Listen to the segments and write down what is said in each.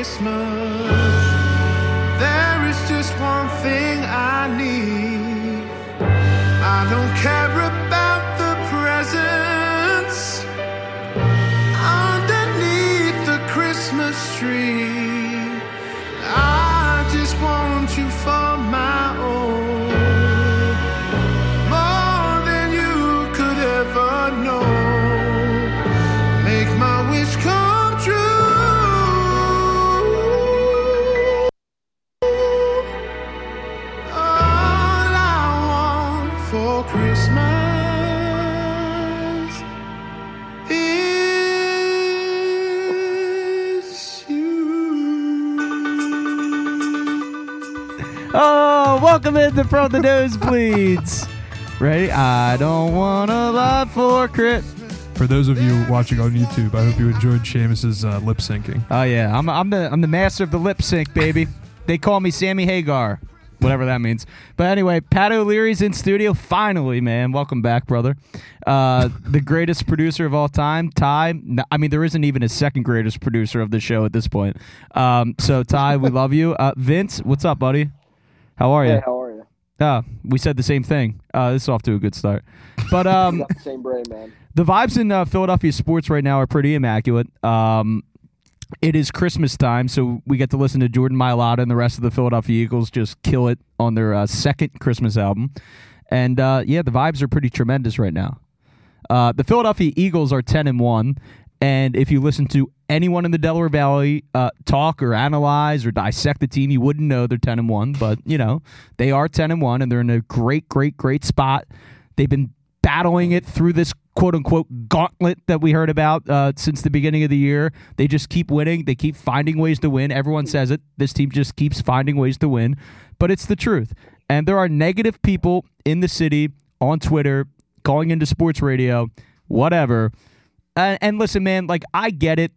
Christmas. Welcome into From the Nosebleeds. Ready? I don't want a lot for crit. For those of you watching on YouTube, I hope you enjoyed Seamus's uh, lip syncing. Oh yeah, I'm, I'm the I'm the master of the lip sync, baby. They call me Sammy Hagar, whatever that means. But anyway, Pat O'Leary's in studio finally, man. Welcome back, brother. Uh, the greatest producer of all time, Ty. I mean, there isn't even a second greatest producer of the show at this point. Um, so Ty, we love you. Uh, Vince, what's up, buddy? How are you? Hey, how Ah, we said the same thing. Uh, this is off to a good start. But um, the same brain, man. the vibes in uh, Philadelphia sports right now are pretty immaculate. Um, it is Christmas time, so we get to listen to Jordan Mailata and the rest of the Philadelphia Eagles just kill it on their uh, second Christmas album. And uh, yeah, the vibes are pretty tremendous right now. Uh, the Philadelphia Eagles are ten and one, and if you listen to anyone in the Delaware Valley uh, talk or analyze or dissect the team, you wouldn't know they're ten and one. But you know they are ten and one, and they're in a great, great, great spot. They've been battling it through this quote unquote gauntlet that we heard about uh, since the beginning of the year. They just keep winning. They keep finding ways to win. Everyone says it. This team just keeps finding ways to win, but it's the truth. And there are negative people in the city on Twitter calling into sports radio, whatever. And, and listen, man, like I get it.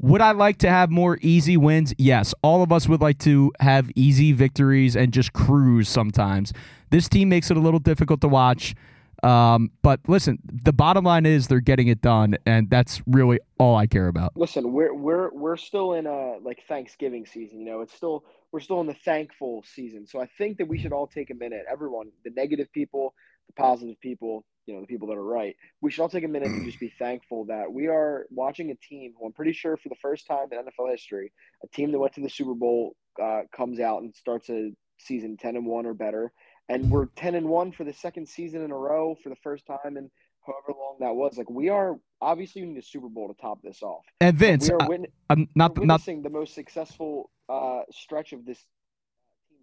Would I like to have more easy wins? Yes. All of us would like to have easy victories and just cruise sometimes. This team makes it a little difficult to watch. Um, but listen, the bottom line is they're getting it done, and that's really all I care about. Listen, we're we're we're still in a like Thanksgiving season. You know, it's still we're still in the thankful season. So I think that we should all take a minute. Everyone, the negative people, the positive people, you know, the people that are right. We should all take a minute to just be thankful that we are watching a team who I'm pretty sure for the first time in NFL history, a team that went to the Super Bowl uh, comes out and starts a season ten and one or better, and we're ten and one for the second season in a row for the first time in however long that was. Like we are obviously we need a Super Bowl to top this off. And Vince, we are win- I'm not we're not witnessing the most successful uh, stretch of this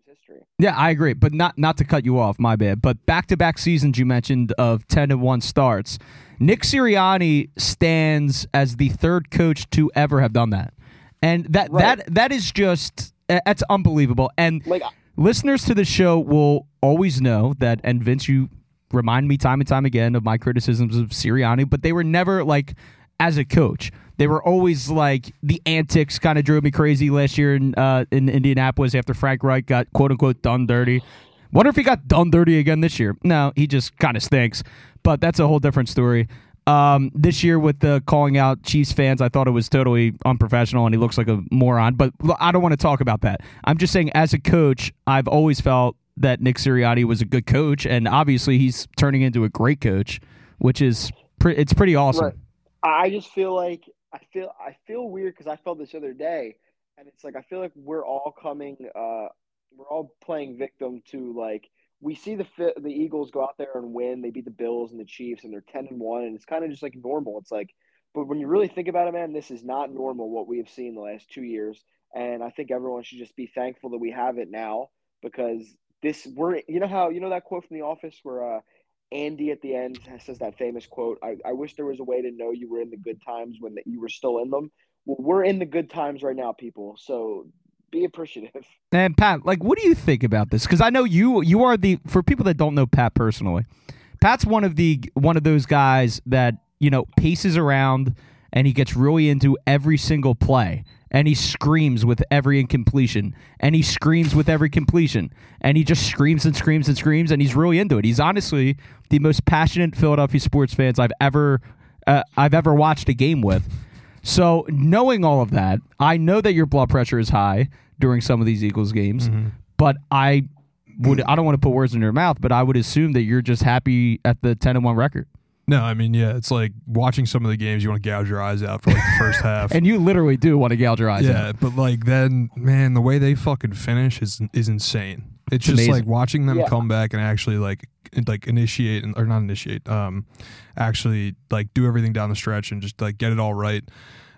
team's history. Yeah, I agree, but not not to cut you off, my bad. But back to back seasons you mentioned of ten and one starts. Nick Sirianni stands as the third coach to ever have done that, and that Right. that that is just that's unbelievable. And Like listeners to the show will always know that, and Vince, you remind me time and time again of my criticisms of Sirianni, but they were never like as a coach. They were always like the antics kind of drove me crazy last year in uh, in Indianapolis after Frank Reich got quote unquote done dirty. Wonder if he got done dirty again this year. No, he just kind of stinks. But that's a whole different story. Um, this year with the calling out Chiefs fans, I thought it was totally unprofessional, and he looks like a moron. But I don't want to talk about that. I'm just saying, as a coach, I've always felt that Nick Sirianni was a good coach, and obviously he's turning into a great coach, which is pre- it's pretty awesome. Right. I just feel like I feel I feel weird because I felt this other day, and it's like I feel like we're all coming, uh, we're all playing victim to like we see the the Eagles go out there and win. They beat the Bills and the Chiefs, and they're ten and one, and it's kind of just like normal. It's like, but when you really think about it, man, this is not normal what we have seen the last two years, and I think everyone should just be thankful that we have it now because this we're you know how you know that quote from The Office where uh, Andy at the end says that famous quote. I, I wish there was a way to know you were in the good times when that you were still in them. Well, we're in the good times right now, people. So be appreciative. And Pat, like, what do you think about this? Because I know you you are the for people that don't know Pat personally, Pat's one of the one of those guys that you know paces around and he gets really into every single play and he screams with every incompletion and he screams with every completion and he just screams and screams and screams and he's really into it. He's honestly the most passionate Philadelphia sports fans I've ever uh, I've ever watched a game with. So knowing all of that, I know that your blood pressure is high during some of these Eagles games, Mm-hmm. but I would I don't want to put words in your mouth, but I would assume that you're just happy at the ten and one record. No, I mean, yeah, it's like watching some of the games. You want to gouge your eyes out for like the first half. And you literally do want to gouge your eyes yeah, out. but like then, man, the way they fucking finish is is insane. It's just amazing. like watching them Yeah. come back and actually like like initiate and or not initiate, um, actually like do everything down the stretch and just like get it all right,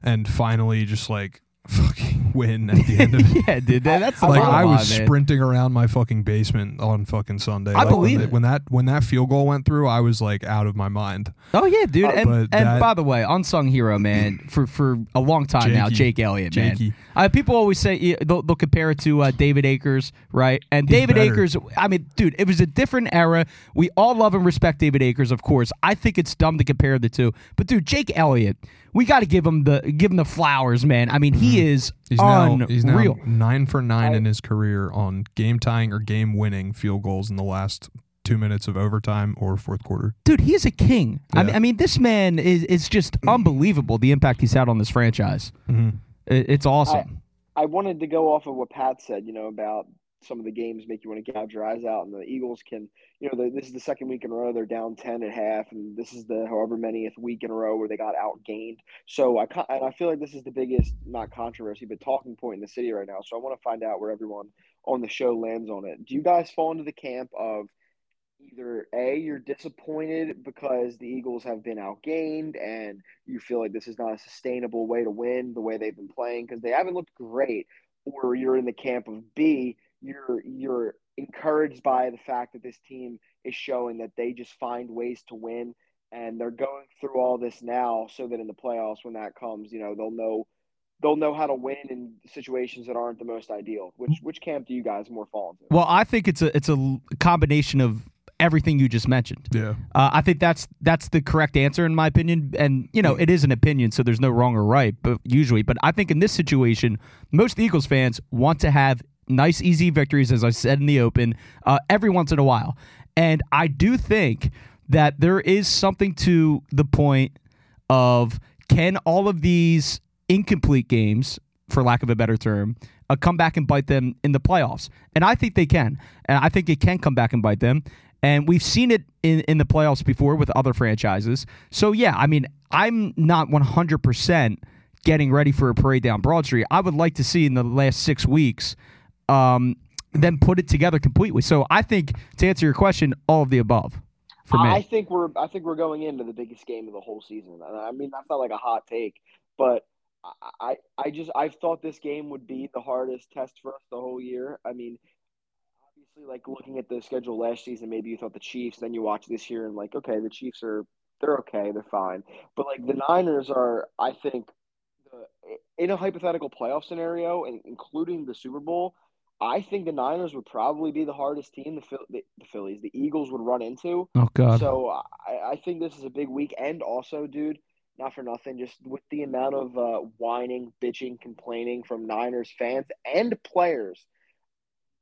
and finally just like fucking win at the end of it. yeah, dude, that- that's the Like bottom I was man. sprinting around my fucking basement on fucking Sunday. I Like, believe when, it. when that when that field goal went through, I was like out of my mind. Oh yeah, dude. Uh, and and that- by the way, unsung hero, man, for for a long time now, Jake Elliott, man. Jakey. Uh, people always say yeah, they'll, they'll compare it to uh, David Akers, right? And He's David better. Akers, I mean, dude, it was a different era. We all love and respect David Akers, of course. I think it's dumb to compare the two, but dude, Jake Elliott, we got to give him the give him the flowers, man. I mean, he is Mm-hmm. He's now unreal. he's now nine for nine I- in his career on game tying or game winning field goals in the last two minutes of overtime or fourth quarter. dude, he is a king. I, mean, I mean, this man is is just unbelievable. The impact he's had on this franchise, Mm-hmm. It- it's awesome. I wanted to go off of what Pat said, you know, about some of the games make you want to gouge your eyes out, and the Eagles can, you know, the, this is the second week in a row they're down ten at half, and this is the however manyth week in a row where they got outgained. So I and I feel like this is the biggest not controversy but talking point in the city right now. So I want to find out where everyone on the show lands on it. Do you guys fall into the camp of either a you're disappointed because the Eagles have been outgained and you feel like this is not a sustainable way to win the way they've been playing because they haven't looked great, or you're in the camp of B you're you're encouraged by the fact that this team is showing that they just find ways to win and they're going through all this now so that in the playoffs when that comes you know they'll know they'll know how to win in situations that aren't the most ideal which which camp do you guys more fall into Well, I think it's a it's a combination of everything you just mentioned. Yeah. Uh, I think that's that's the correct answer in my opinion, and you know it is an opinion, so there's no wrong or right, but usually. But I think in this situation, most Eagles fans want to have nice, easy victories, as I said in the open, uh, every once in a while, and I do think that there is something to the point of can all of these incomplete games, for lack of a better term, uh, come back and bite them in the playoffs? And I think they can. And I think it can come back and bite them. And we've seen it in, in the playoffs before with other franchises. So, yeah, I mean, I'm not 100% getting ready for a parade down Broad Street. I would like to see in the last six weeks um, them put it together completely. So, I think to answer your question, all of the above for me. I think we're I think we're going into the biggest game of the whole season. I mean that's not like a hot take, but I I, I just I thought this game would be the hardest test for us the whole year. I mean, obviously, like looking at the schedule last season, maybe you thought the Chiefs. Then you watch this year and like, okay, the Chiefs are they're okay, they're fine. But like the Niners are, I think, the, in a hypothetical playoff scenario, and including the Super Bowl. I think the Niners would probably be the hardest team the, Phil- the, the Phillies, the Eagles would run into. oh, God. So I, I think this is a big week, and also, dude, not for nothing, just with the amount of uh, whining, bitching, complaining from Niners fans and players,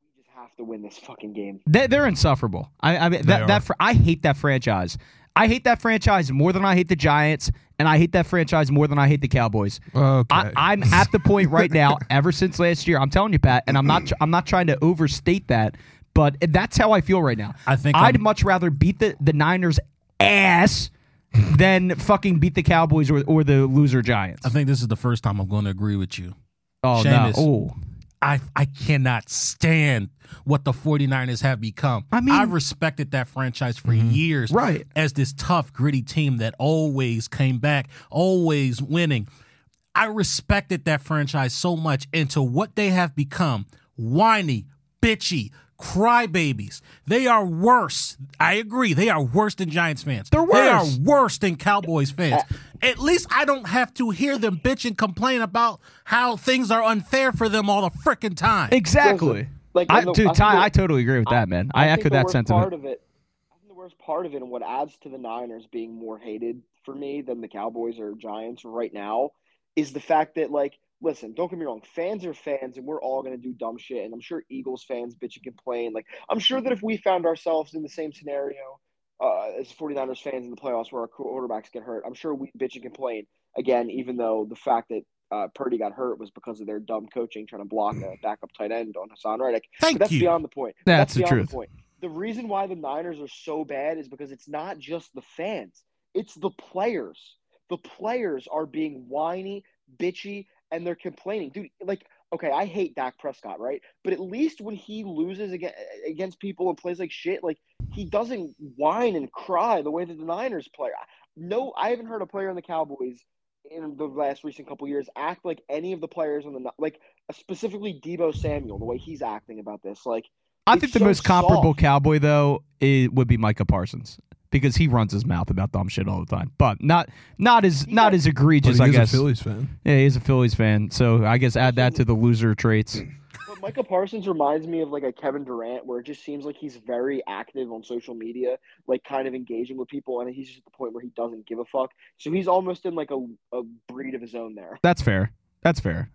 we just have to win this fucking game. They, they're insufferable. I, I mean, that, that fr- I hate that franchise. I hate that franchise more than I hate the Giants, and I hate that franchise more than I hate the Cowboys. Okay. I, I'm at the point right now. Ever since last year, I'm telling you, Pat, and I'm not. I'm not trying to overstate that, but that's how I feel right now. I think I'd I'm- much rather beat the the Niners ass than fucking beat the Cowboys or or the loser Giants. I think this is the first time I'm going to agree with you. Oh Seamus. no! Oh, I I cannot stand what the 49ers have become. I mean- I've respected that franchise for mm-hmm. years. Right. As this tough, gritty team that always came back, always winning. I respected that franchise so much into what they have become. Whiny, bitchy, crybabies. They are worse. I agree. They are worse than Giants fans. They're worse. They are worse. worse than Cowboys fans. At least I don't have to hear them bitch and complain about how things are unfair for them all the freaking time. exactly. Like, I, the- dude, I Ty, the- I totally agree with that, man. I, think echo that sentiment. Part of it, I think the worst part of it, and what adds to the Niners being more hated for me than the Cowboys or Giants right now, is the fact that like, listen, don't get me wrong, fans are fans, and we're all gonna do dumb shit, and I'm sure Eagles fans bitch and complain. Like, I'm sure that if we found ourselves in the same scenario uh, as 49ers fans in the playoffs where our quarterbacks get hurt, I'm sure we bitch and complain. again, even though the fact that uh, Purdy got hurt was because of their dumb coaching trying to block a backup tight end on Haason Reddick. Thank But that's you. beyond the point. That's the beyond truth. The, point. the reason why the Niners are so bad is because it's not just the fans; it's the players. The players are being whiny, bitchy, and they're complaining, dude. Like, okay, I hate Dak Prescott, right? But at least when he loses against against people and plays like shit, like he doesn't whine and cry the way that the Niners play. No, I haven't heard a player in the Cowboys in the last recent couple years act like any of the players on the like specifically Deebo Samuel, the way he's acting about this. Like, I think the so most comparable soft. cowboy though it would be Micah Parsons because he runs his mouth about dumb shit all the time, but not not as not as egregious. he I is guess. a Phillies fan. Yeah, he's a Phillies fan, so I guess add that to the loser traits. but Micah Parsons reminds me of like a Kevin Durant, where it just seems like he's very active on social media, like kind of engaging with people, and he's just at the point where he doesn't give a fuck. So he's almost in like a, a breed of his own there. That's fair. That's fair.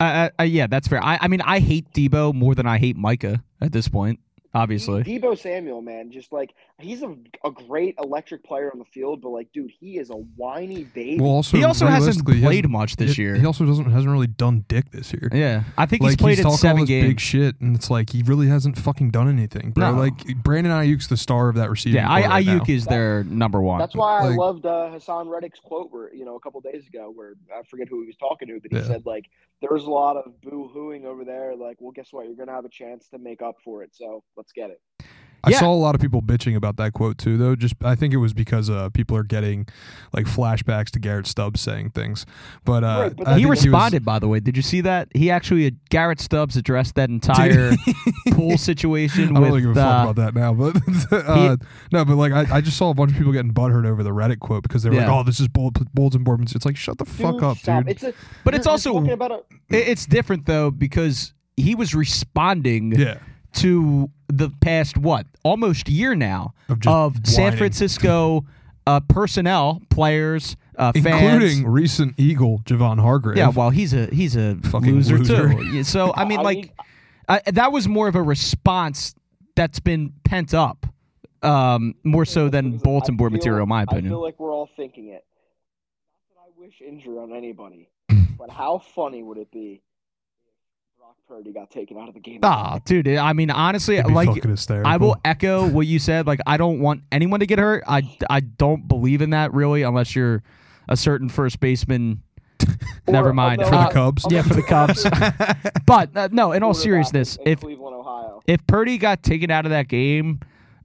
Uh, uh, yeah, that's fair. I, I mean, I hate Deebo more than I hate Micah at this point. Obviously, Deebo Samuel, man, just like he's a, a great electric player on the field, but like, dude, he is a whiny baby. Well, also he also hasn't played hasn't- much this he- year. He also doesn't hasn't really done dick this year. yeah, I think like he's played in talking all seven this big shit, and it's like he really hasn't fucking done anything, bro. No. Like Brandon Aiyuk's the star of that receiving. Yeah, core I, right now. Ayuk is their number one. That's why I loved uh, Haason Reddick's quote, where you know a couple days ago, where I forget who he was talking to, but he Yeah. said like there was a lot of boo hooing over there. Like, well, guess what? You're gonna have a chance to make up for it, so let's get it. I Yeah. saw a lot of people bitching about that quote too, though. Just I think it was because uh, people are getting like flashbacks to Garrett Stubbs saying things. But, uh, Right, but I he was- responded, by the way. Did you see that? He actually Garrett Stubbs addressed that entire pool situation I with. don't really give a uh, fuck about that now, but uh, no, but like I, I just saw a bunch of people getting butthurt over the Reddick quote because they were Yeah. like, "Oh, this is bull- and board." It's like, shut the fuck Dude, up, stop. dude. It's a, But it's you're- you're also- about a it's different though because he was responding yeah, to the past what almost year now Of of San. Francisco uh, personnel, players, uh, fans. including recent Eagle Javon Hargrave. Yeah, well, he's a he's a Fucking loser, loser. too. So I mean, like I, that was more of a response that's been pent up, um, more so than bulletin board feel- material, in my opinion. I feel like we're all thinking it. Not that I wish injury on anybody, but how funny would it be if Brock Purdy got taken out of the game? Ah, dude. I mean, honestly, like. I will echo what you said. Like, I don't want anyone to get hurt. I, I don't believe in that really, unless you're a certain first baseman. Never mind. although- for the Uh, Cubs. yeah, for the Cubs. But uh, no, in all seriousness, in, in if Cleveland, Ohio. if Purdy got taken out of that game,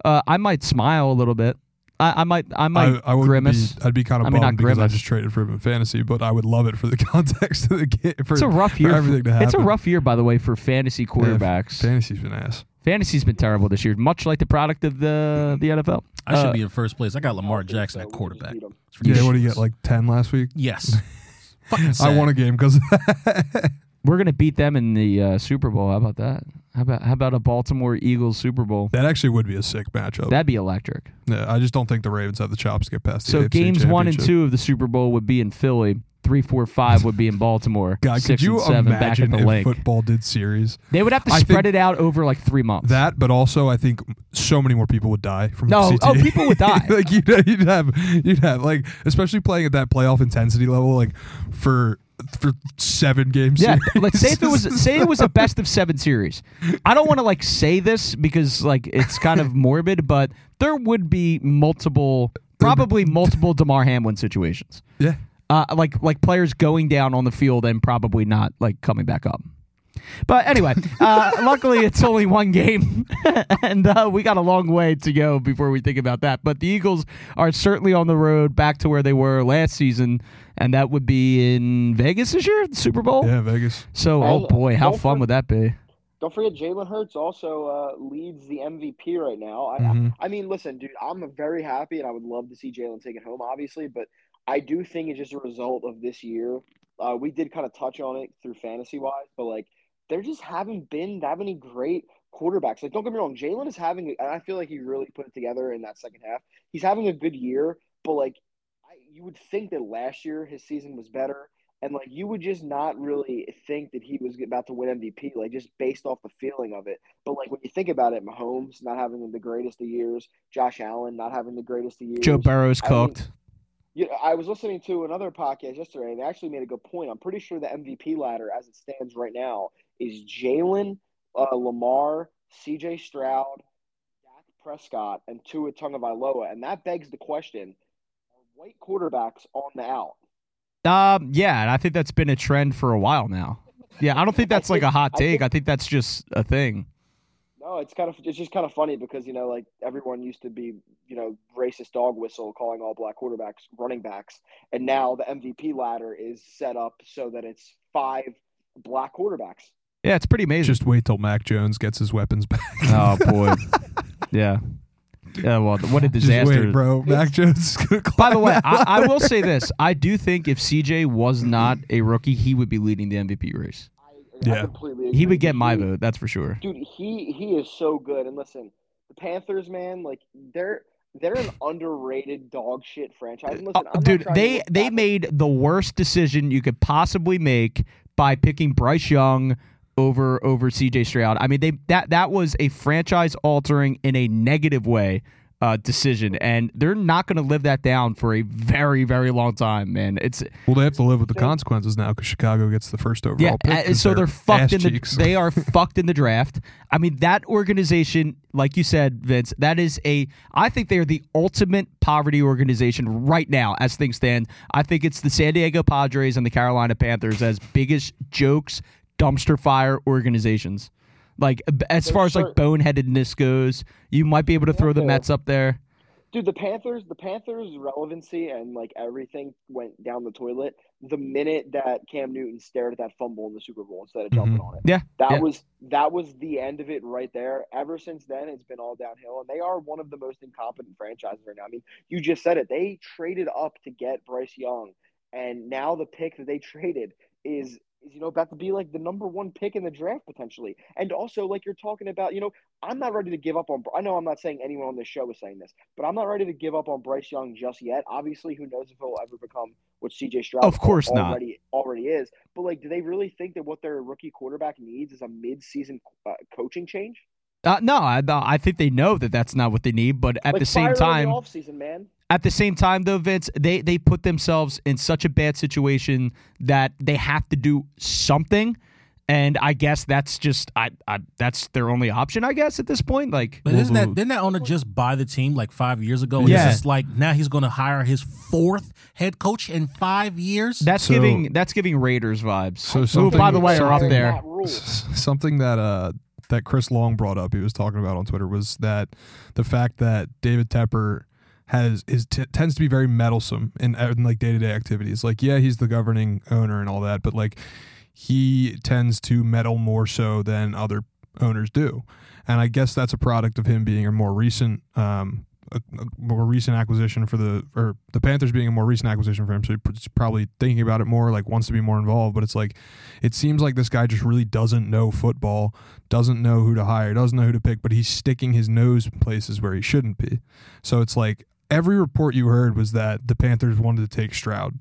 uh, I might smile a little bit. I, I might I might I, I would grimace. Be, I'd be kind of I mean, not bummed because I just traded for him in fantasy, but I would love it for the context of the game. For, it's a rough year. for everything to happen. It's a rough year, by the way, for fantasy quarterbacks. Fantasy's been ass. Fantasy's been terrible this year, much like the product of the the NFL. I should Uh, be in first place. I got Lamar I don't think Jackson so. at quarterback. beat 'em. It's Yeah, what do you get? Like ten last week. yes. Fucking I won a game because We're gonna beat them in the uh, Super Bowl. How about that? How about how about a Baltimore Eagles Super Bowl? that actually would be a sick matchup. That'd be electric. yeah, I just don't think the Ravens have the chops to get past the So AFC games one and two of the Super Bowl would be in Philly. Three, four, five would be in Baltimore. God, Six could you and seven back imagine at the if link. football did series? They would have to I spread think it out over like three months. That, but also I think so many more people would die from No, CTE. oh, people would die. like you'd, you'd have, you'd have like, especially playing at that playoff intensity level, like for for seven games. Yeah, let's say if it was say it was a best of seven series. I don't want to like say this because like it's kind of morbid, but there would be multiple, probably multiple Damar Hamlin situations. yeah. Uh, like like players going down on the field and probably not like coming back up. But anyway, uh, luckily it's only one game, and uh, we got a long way to go before we think about that. But the Eagles are certainly on the road back to where they were last season, and that would be in Vegas this year, the Super Bowl. Yeah, Vegas. So, oh boy, how fun for- would that be? Don't forget, Jalen Hurts also uh, leads the MVP right now. I, Mhm. I mean, listen, dude, I'm very happy, and I would love to see Jalen take it home, obviously. But I do think it's just a result of this year. Uh, we did kind of touch on it through fantasy wise, but like there just haven't been that many great quarterbacks. Like, don't get me wrong, Jalen is having, and I feel like he really put it together in that second half. He's having a good year, but like, I, you would think that last year his season was better. And like you would just not really think that he was about to win MVP, like just based off the feeling of it. But like when you think about it, Mahomes not having the greatest of years, Josh Allen not having the greatest of years. Joe Burrow's I mean, cooked. You know, I was listening to another podcast yesterday, and they actually made a good point. I'm pretty sure the MVP ladder, as it stands right now, is Jalen, uh, Lamar, C.J. Stroud, Dak Prescott, and Tua Tagovailoa, and that begs the question: white quarterbacks on the out? Um, yeah, and I think that's been a trend for a while now. Yeah, I don't think that's like a hot I take. think- I think that's just a thing. No, it's kind of it's just kind of funny because you know like everyone used to be you know racist dog whistle calling all black quarterbacks running backs, and now the MVP ladder is set up so that it's five black quarterbacks. Yeah, it's pretty amazing. Just wait till Mac Jones gets his weapons back. oh boy. yeah. Yeah. Well, what a Just disaster, wait, bro. Mac Jones is gonna By the way, I, I will say this: I do think if CJ was not a rookie, he would be leading the MVP race. I, I Yeah. completely He would get my He- vote. That's for sure. dude. He he is so good. And listen, the Panthers, man, like they're they're an underrated dog shit franchise. Listen, Uh, I'm not dude, they they made the worst decision you could possibly make by picking Bryce Young over over CJ Stroud. I mean, they that that was a franchise altering in a negative way uh, decision, and they're not going to live that down for a very very long time, man. It's Well, they have to live with the consequences now because Chicago gets the first overall yeah, pick. uh, 'cause so they're fucked ass in the cheeks. they are fucked in the draft. I mean that organization, like you said, Vince, that is a I think they are the ultimate poverty organization right now as things stand. I think it's the San Diego Padres and the Carolina Panthers as biggest jokes, dumpster fire organizations. Like as They're far as like boneheadedness goes, you might be able to throw the Mets up there. Dude, the Panthers, the Panthers' relevancy and like everything went down the toilet the minute that Cam Newton stared at that fumble in the Super Bowl instead of mm-hmm. jumping on it. Yeah, That yeah. was that was the end of it right there. Ever since then, it's been all downhill, and they are one of the most incompetent franchises right now. I mean, you just said it. They traded up to get Bryce Young, and now the pick that they traded is is you know about to be like the number one pick in the draft potentially. And also, like you're talking about, you know, I'm not ready to give up on. I know I'm not saying anyone on this show is saying this, but I'm not ready to give up on Bryce Young just yet. Obviously, who knows if he'll ever become what CJ Stroud Of course not. already already is. But like, do they really think that what their rookie quarterback needs is a mid-season uh, coaching change? Uh, no, I, I think they know that that's not what they need, but at like, the same time, the offseason, man. At the same time though vince they they put themselves in such a bad situation that they have to do something and i guess that's just i, I that's their only option i guess at this point like But isn't that didn't that owner just buy the team like five years ago? And Yeah. It's just like now he's going to hire his fourth head coach in five years. that's So- giving that's giving raiders vibes So who by the way are up there something that uh that Chris Long brought up, he was talking about on Twitter, was that the fact that David Tepper has is t- tends to be very meddlesome in, uh, in like day to day activities. Like, yeah, he's the governing owner and all that, but like he tends to meddle more so than other owners do, and I guess that's a product of him being a more recent. Um, a, a more recent acquisition for the or the Panthers being a more recent acquisition for him, so he's probably thinking about it more, like wants to be more involved. But it's like it seems like this guy just really doesn't know football, doesn't know who to hire, doesn't know who to pick, but he's sticking his nose in places where he shouldn't be. So it's like every report you heard was that the Panthers wanted to take Stroud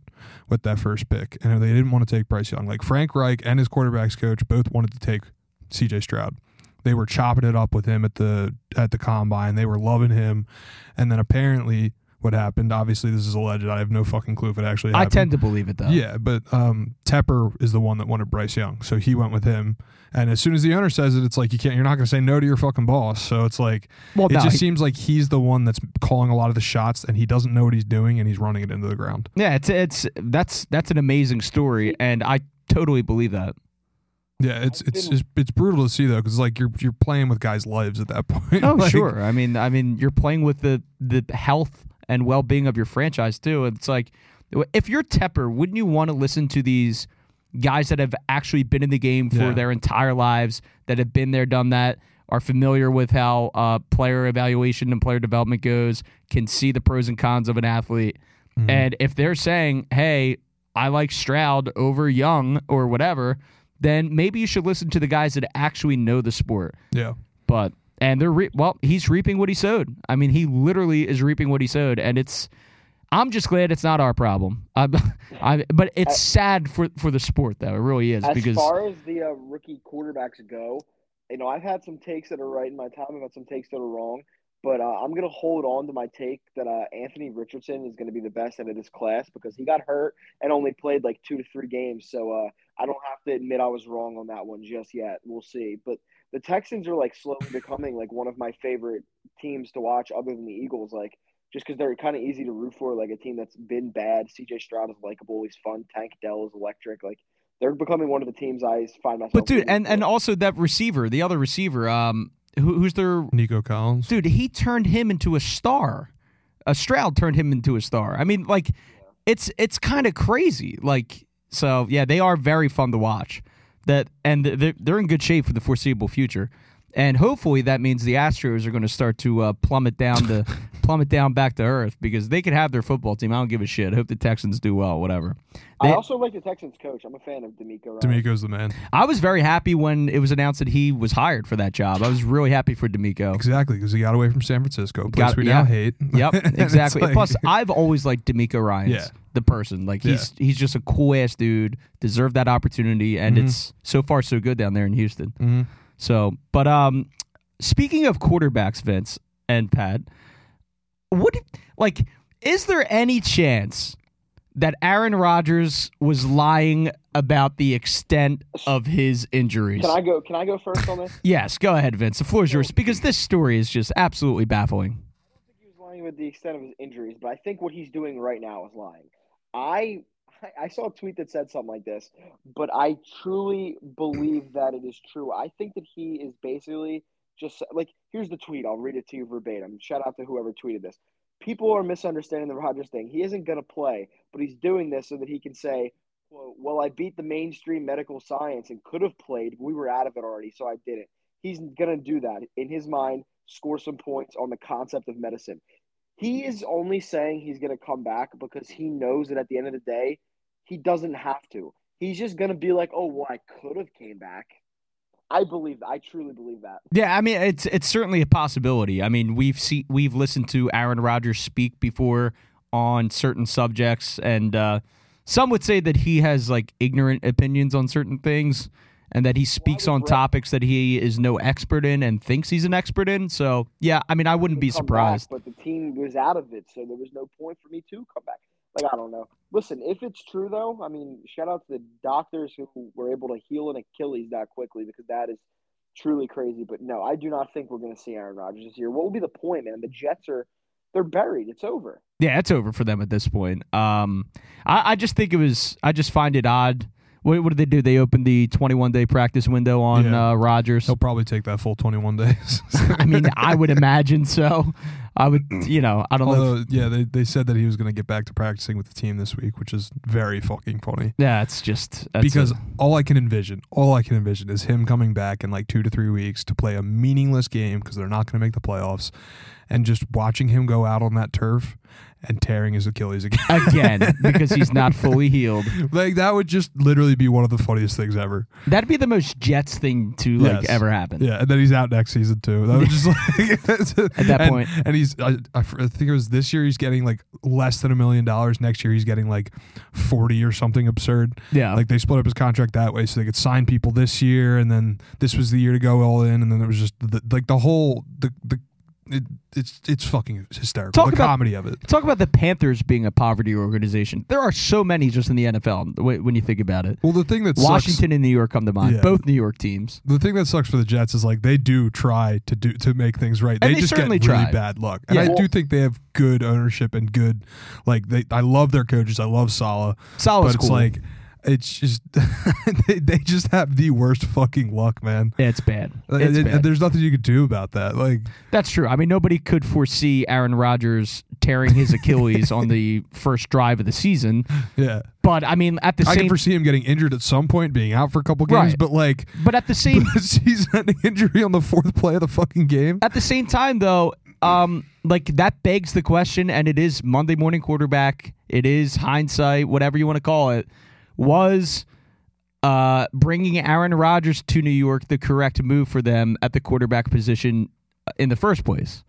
with that first pick, and they didn't want to take Bryce Young. Like Frank Reich and his quarterbacks coach both wanted to take C.J. Stroud. They were chopping it up with him at the at the combine. They were loving him, and then apparently, what happened? Obviously, this is alleged. I have no fucking clue if it actually i tend to believe it though Yeah, but um, Tepper is the one that wanted Bryce Young, so he went with him. And as soon as the owner says it, it's like you can't. You're not going to say no to your fucking boss. So it's like well it no, just he- seems like he's the one that's calling a lot of the shots, and he doesn't know what he's doing, and he's running it into the ground. yeah it's it's that's that's an amazing story and i totally believe that Yeah, it's it's it's, it's brutal to see though, because like you're you're playing with guys' lives at that point. Oh, Like, sure. I mean, I mean, you're playing with the the health and well being of your franchise too. It's like if you're Tepper, wouldn't you want to listen to these guys that have actually been in the game for Yeah. their entire lives, that have been there, done that, are familiar with how uh, player evaluation and player development goes, can see the pros and cons of an athlete, Mhm. and if they're saying, "Hey, I like Stroud over Young or whatever," then maybe you should listen to the guys that actually know the sport Yeah, but and they're re- well he's reaping what he sowed i mean he literally is reaping what he sowed and it's i'm just glad it's not our problem I, I, but it's sad for for the sport though it really is As because far as the uh, rookie quarterbacks go, you know, I've had some takes that are right in my time. I've had some takes that are wrong. But uh, I'm gonna hold on to my take that uh, Anthony Richardson is gonna be the best out of this class because he got hurt and only played like two to three games. So uh, I don't have to admit I was wrong on that one just yet. We'll see. But the Texans are like slowly becoming like one of my favorite teams to watch, other than the Eagles. Like just because they're kind of easy to root for, like a team that's been bad. C.J. Stroud is likable. He's fun. Tank Dell is electric. Like they're becoming one of the teams I find myself. But dude, and for. and also that receiver, the other receiver, um, who, who's their Nico Collins. dude? He turned him into a star. A Stroud turned him into a star. I mean, like, it's it's kind of crazy. Like, so yeah, they are very fun to watch. That and they're they're in good shape for the foreseeable future. And hopefully that means the Astros are going to start to uh, plummet down to plummet down back to earth because they could have their football team. I don't give a shit. I hope the Texans do well. Whatever. I also like the Texans coach. I'm a fan of DeMeco. Ryan. DeMeco's the man. I was very happy when it was announced that he was hired for that job. I was really happy for DeMeco. Exactly, because he got away from San Francisco, a place Got- we yeah. now hate. Yep, exactly. like- Plus, I've always liked DeMeco Ryan's Yeah. the person. Like he's he's just a cool ass dude. Deserved that opportunity, and Mhm. it's so far so good down there in Houston. Mhm. So, but um, speaking of quarterbacks, Vince and Pat, what like is there any chance that Aaron Rodgers was lying about the extent of his injuries? Can I go? Can I go first on this? yes, go ahead, Vince. The floor is yours because this story is just absolutely baffling. I don't think he was lying with the extent of his injuries, but I think what he's doing right now is lying. I I saw a tweet that said something like this, but I truly believe that it is true. I think that he is basically just like here's the tweet. I'll read it to you verbatim. Shout out to whoever tweeted this. People are misunderstanding the Rodgers thing. He isn't going to play, but he's doing this so that he can say, "Well, I beat the mainstream medical science and could have played. We were out of it already, so I didn't." He's going to do that in his mind. Score some points on the concept of medicine. He is only saying he's going to come back because he knows that at the end of the day, he doesn't have to. He's just going to be like, "Oh, well, I could have came back." I believe. I truly believe that. Yeah, I mean it's it's certainly a possibility. I mean we've see we've listened to Aaron Rodgers speak before on certain subjects, and uh, some would say that he has like ignorant opinions on certain things, and that he speaks on topics that he is no expert in and thinks he's an expert in. So yeah, I mean I wouldn't be surprised. Back, but the team was out of it, so there was no point for me to come back. Like I don't know. Listen, if it's true though, I mean, shout out to the doctors who were able to heal an Achilles that quickly because that is truly crazy. But no, I do not think we're going to see Aaron Rodgers this year. What will be the point, man? The Jets are they're buried. It's over. Yeah, it's over for them at this point. Um, I, I just think it was. I just find it odd. What, what did they do? They opened the 21 day practice window on Yeah. uh, Rodgers. He'll probably take that full 21 days. I mean, I would imagine so. I would, mm. you know, I don't know. If, yeah, they, they said that he was going to get back to practicing with the team this week, which is very fucking funny. yeah, it's just that's because a- all I can envision, all I can envision is him coming back in like two to three weeks to play a meaningless game because they're not going to make the playoffs, and just watching him go out on that turf and tearing his Achilles again. again because he's not fully healed. like that would just literally be one of the funniest things ever. That'd be the most Jets thing to like Yes. ever happen. Yeah, and then he's out next season too. That was just like At that and- point. and he's—I think it was this year he's getting like less than a million dollars. Next year he's getting like forty or something absurd. Yeah. Like they split up his contract that way so they could sign people this year, and then this was the year to go all in, and then it was just the, like the whole the the. It, it's it's fucking hysterical. Talk the about- comedy of it. Talk about the Panthers being a poverty organization. There are so many just in the NFL when you think about it. Well, the thing that sucks, Washington and New York come to mind. Yeah. Both New York teams. the thing that sucks for the Jets is like they do try to do to make things right. They they just get really try. bad luck, and Yeah. I do think they have good ownership and good like they. I love their coaches. I love Sala, Saleh's but it's cool. like it's just they, they just have the worst fucking luck, man. Yeah, it's bad. Like, It's and- bad. there's nothing you could do about that. Like That's true. I mean, nobody could foresee Aaron Rodgers tearing his Achilles on the first drive of the season. yeah, But I mean, at the I same, I can foresee him getting injured at some point, being out for a couple games, Right. but like but at the same, season-ending injury on the fourth play of the fucking game. at the same time, though, um, like that begs the question, and it is Monday morning quarterback. It is hindsight, whatever you want to call it. Was uh, bringing Aaron Rodgers to New York the correct move for them at the quarterback position in the first place?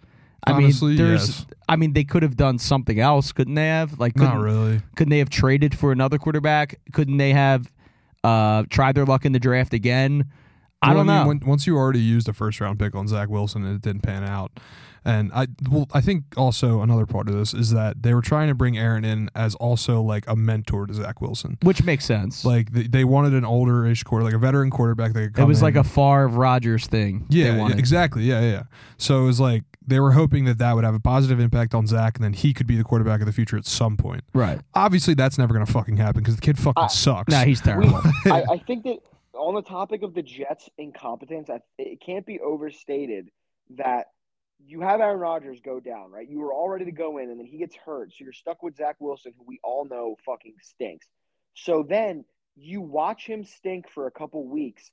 I Honestly, mean, there's. yes. I mean, they could have done something else, couldn't they have? Like, Not really. Couldn't they have traded for another quarterback? Couldn't they have uh, tried their luck in the draft again? I Well, don't mean, know. when- once you already used a first round pick on Zach Wilson and it didn't pan out, and I well, I think also another part of this is that they were trying to bring Aaron in as also like a mentor to Zach Wilson. Which makes sense. Like they, they wanted an older ish quarter, like a veteran quarterback that could it come was like a Favre Rodgers thing. they yeah, exactly, yeah, yeah. So it was like they were hoping that that would have a positive impact on Zach, and then he could be the quarterback of the future at some point. Right. Obviously, that's never gonna fucking happen because the kid fucking I- sucks. Nah, he's We, terrible. I, I think that on the topic of the Jets' incompetence, I, it can't be overstated that you have Aaron Rodgers go down, right? You were all ready to go in, and then he gets hurt. So you're stuck with Zach Wilson, who we all know fucking stinks. So then you watch him stink for a couple weeks.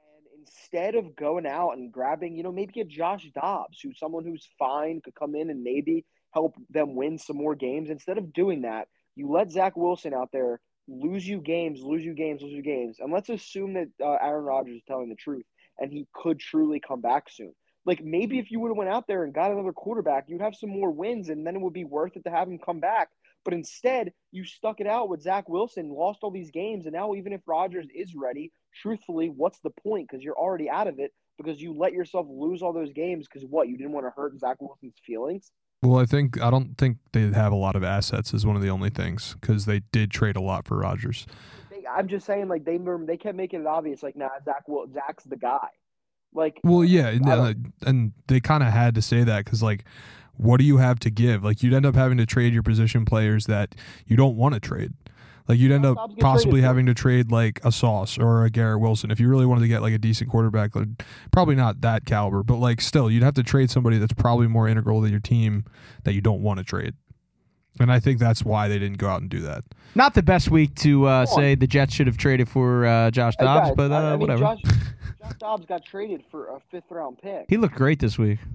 And instead of going out and grabbing, you know, maybe get Josh Dobbs, who's someone who's fine, could come in and maybe help them win some more games. Instead of doing that, you let Zach Wilson out there lose you games, lose you games, lose you games. And let's assume that uh, Aaron Rodgers is telling the truth and he could truly come back soon. Like maybe if you would have went out there and got another quarterback, you'd have some more wins and then it would be worth it to have him come back. But instead, you stuck it out with Zach Wilson, lost all these games, and now even if Rodgers is ready, truthfully, what's the point? Because you're already out of it because you let yourself lose all those games because what? You didn't want to hurt Zach Wilson's feelings? Well, I think I don't think they have a lot of assets is one of the only things because they did trade a lot for Rodgers. They, I'm just saying, like they they kept making it obvious, like, nah, Zach, Wil- Zach's the guy. Like, Well, yeah, and, uh, and they kind of had to say that because like, what do you have to give? Like, you'd end up having to trade your position players that you don't want to trade. Like, you'd end up possibly traded having to trade like a Sauce or a Garrett Wilson if you really wanted to get like a decent quarterback. Like, probably not that caliber, but like still, you'd have to trade somebody that's probably more integral to your team that you don't want to trade. And I think that's why they didn't go out and do that. Not the best week to uh, say the Jets should have traded for uh, Josh Hey, Dobbs, guys, but uh, I, I mean, whatever. Josh, Josh Dobbs got traded for a fifth round pick. he looked great this week.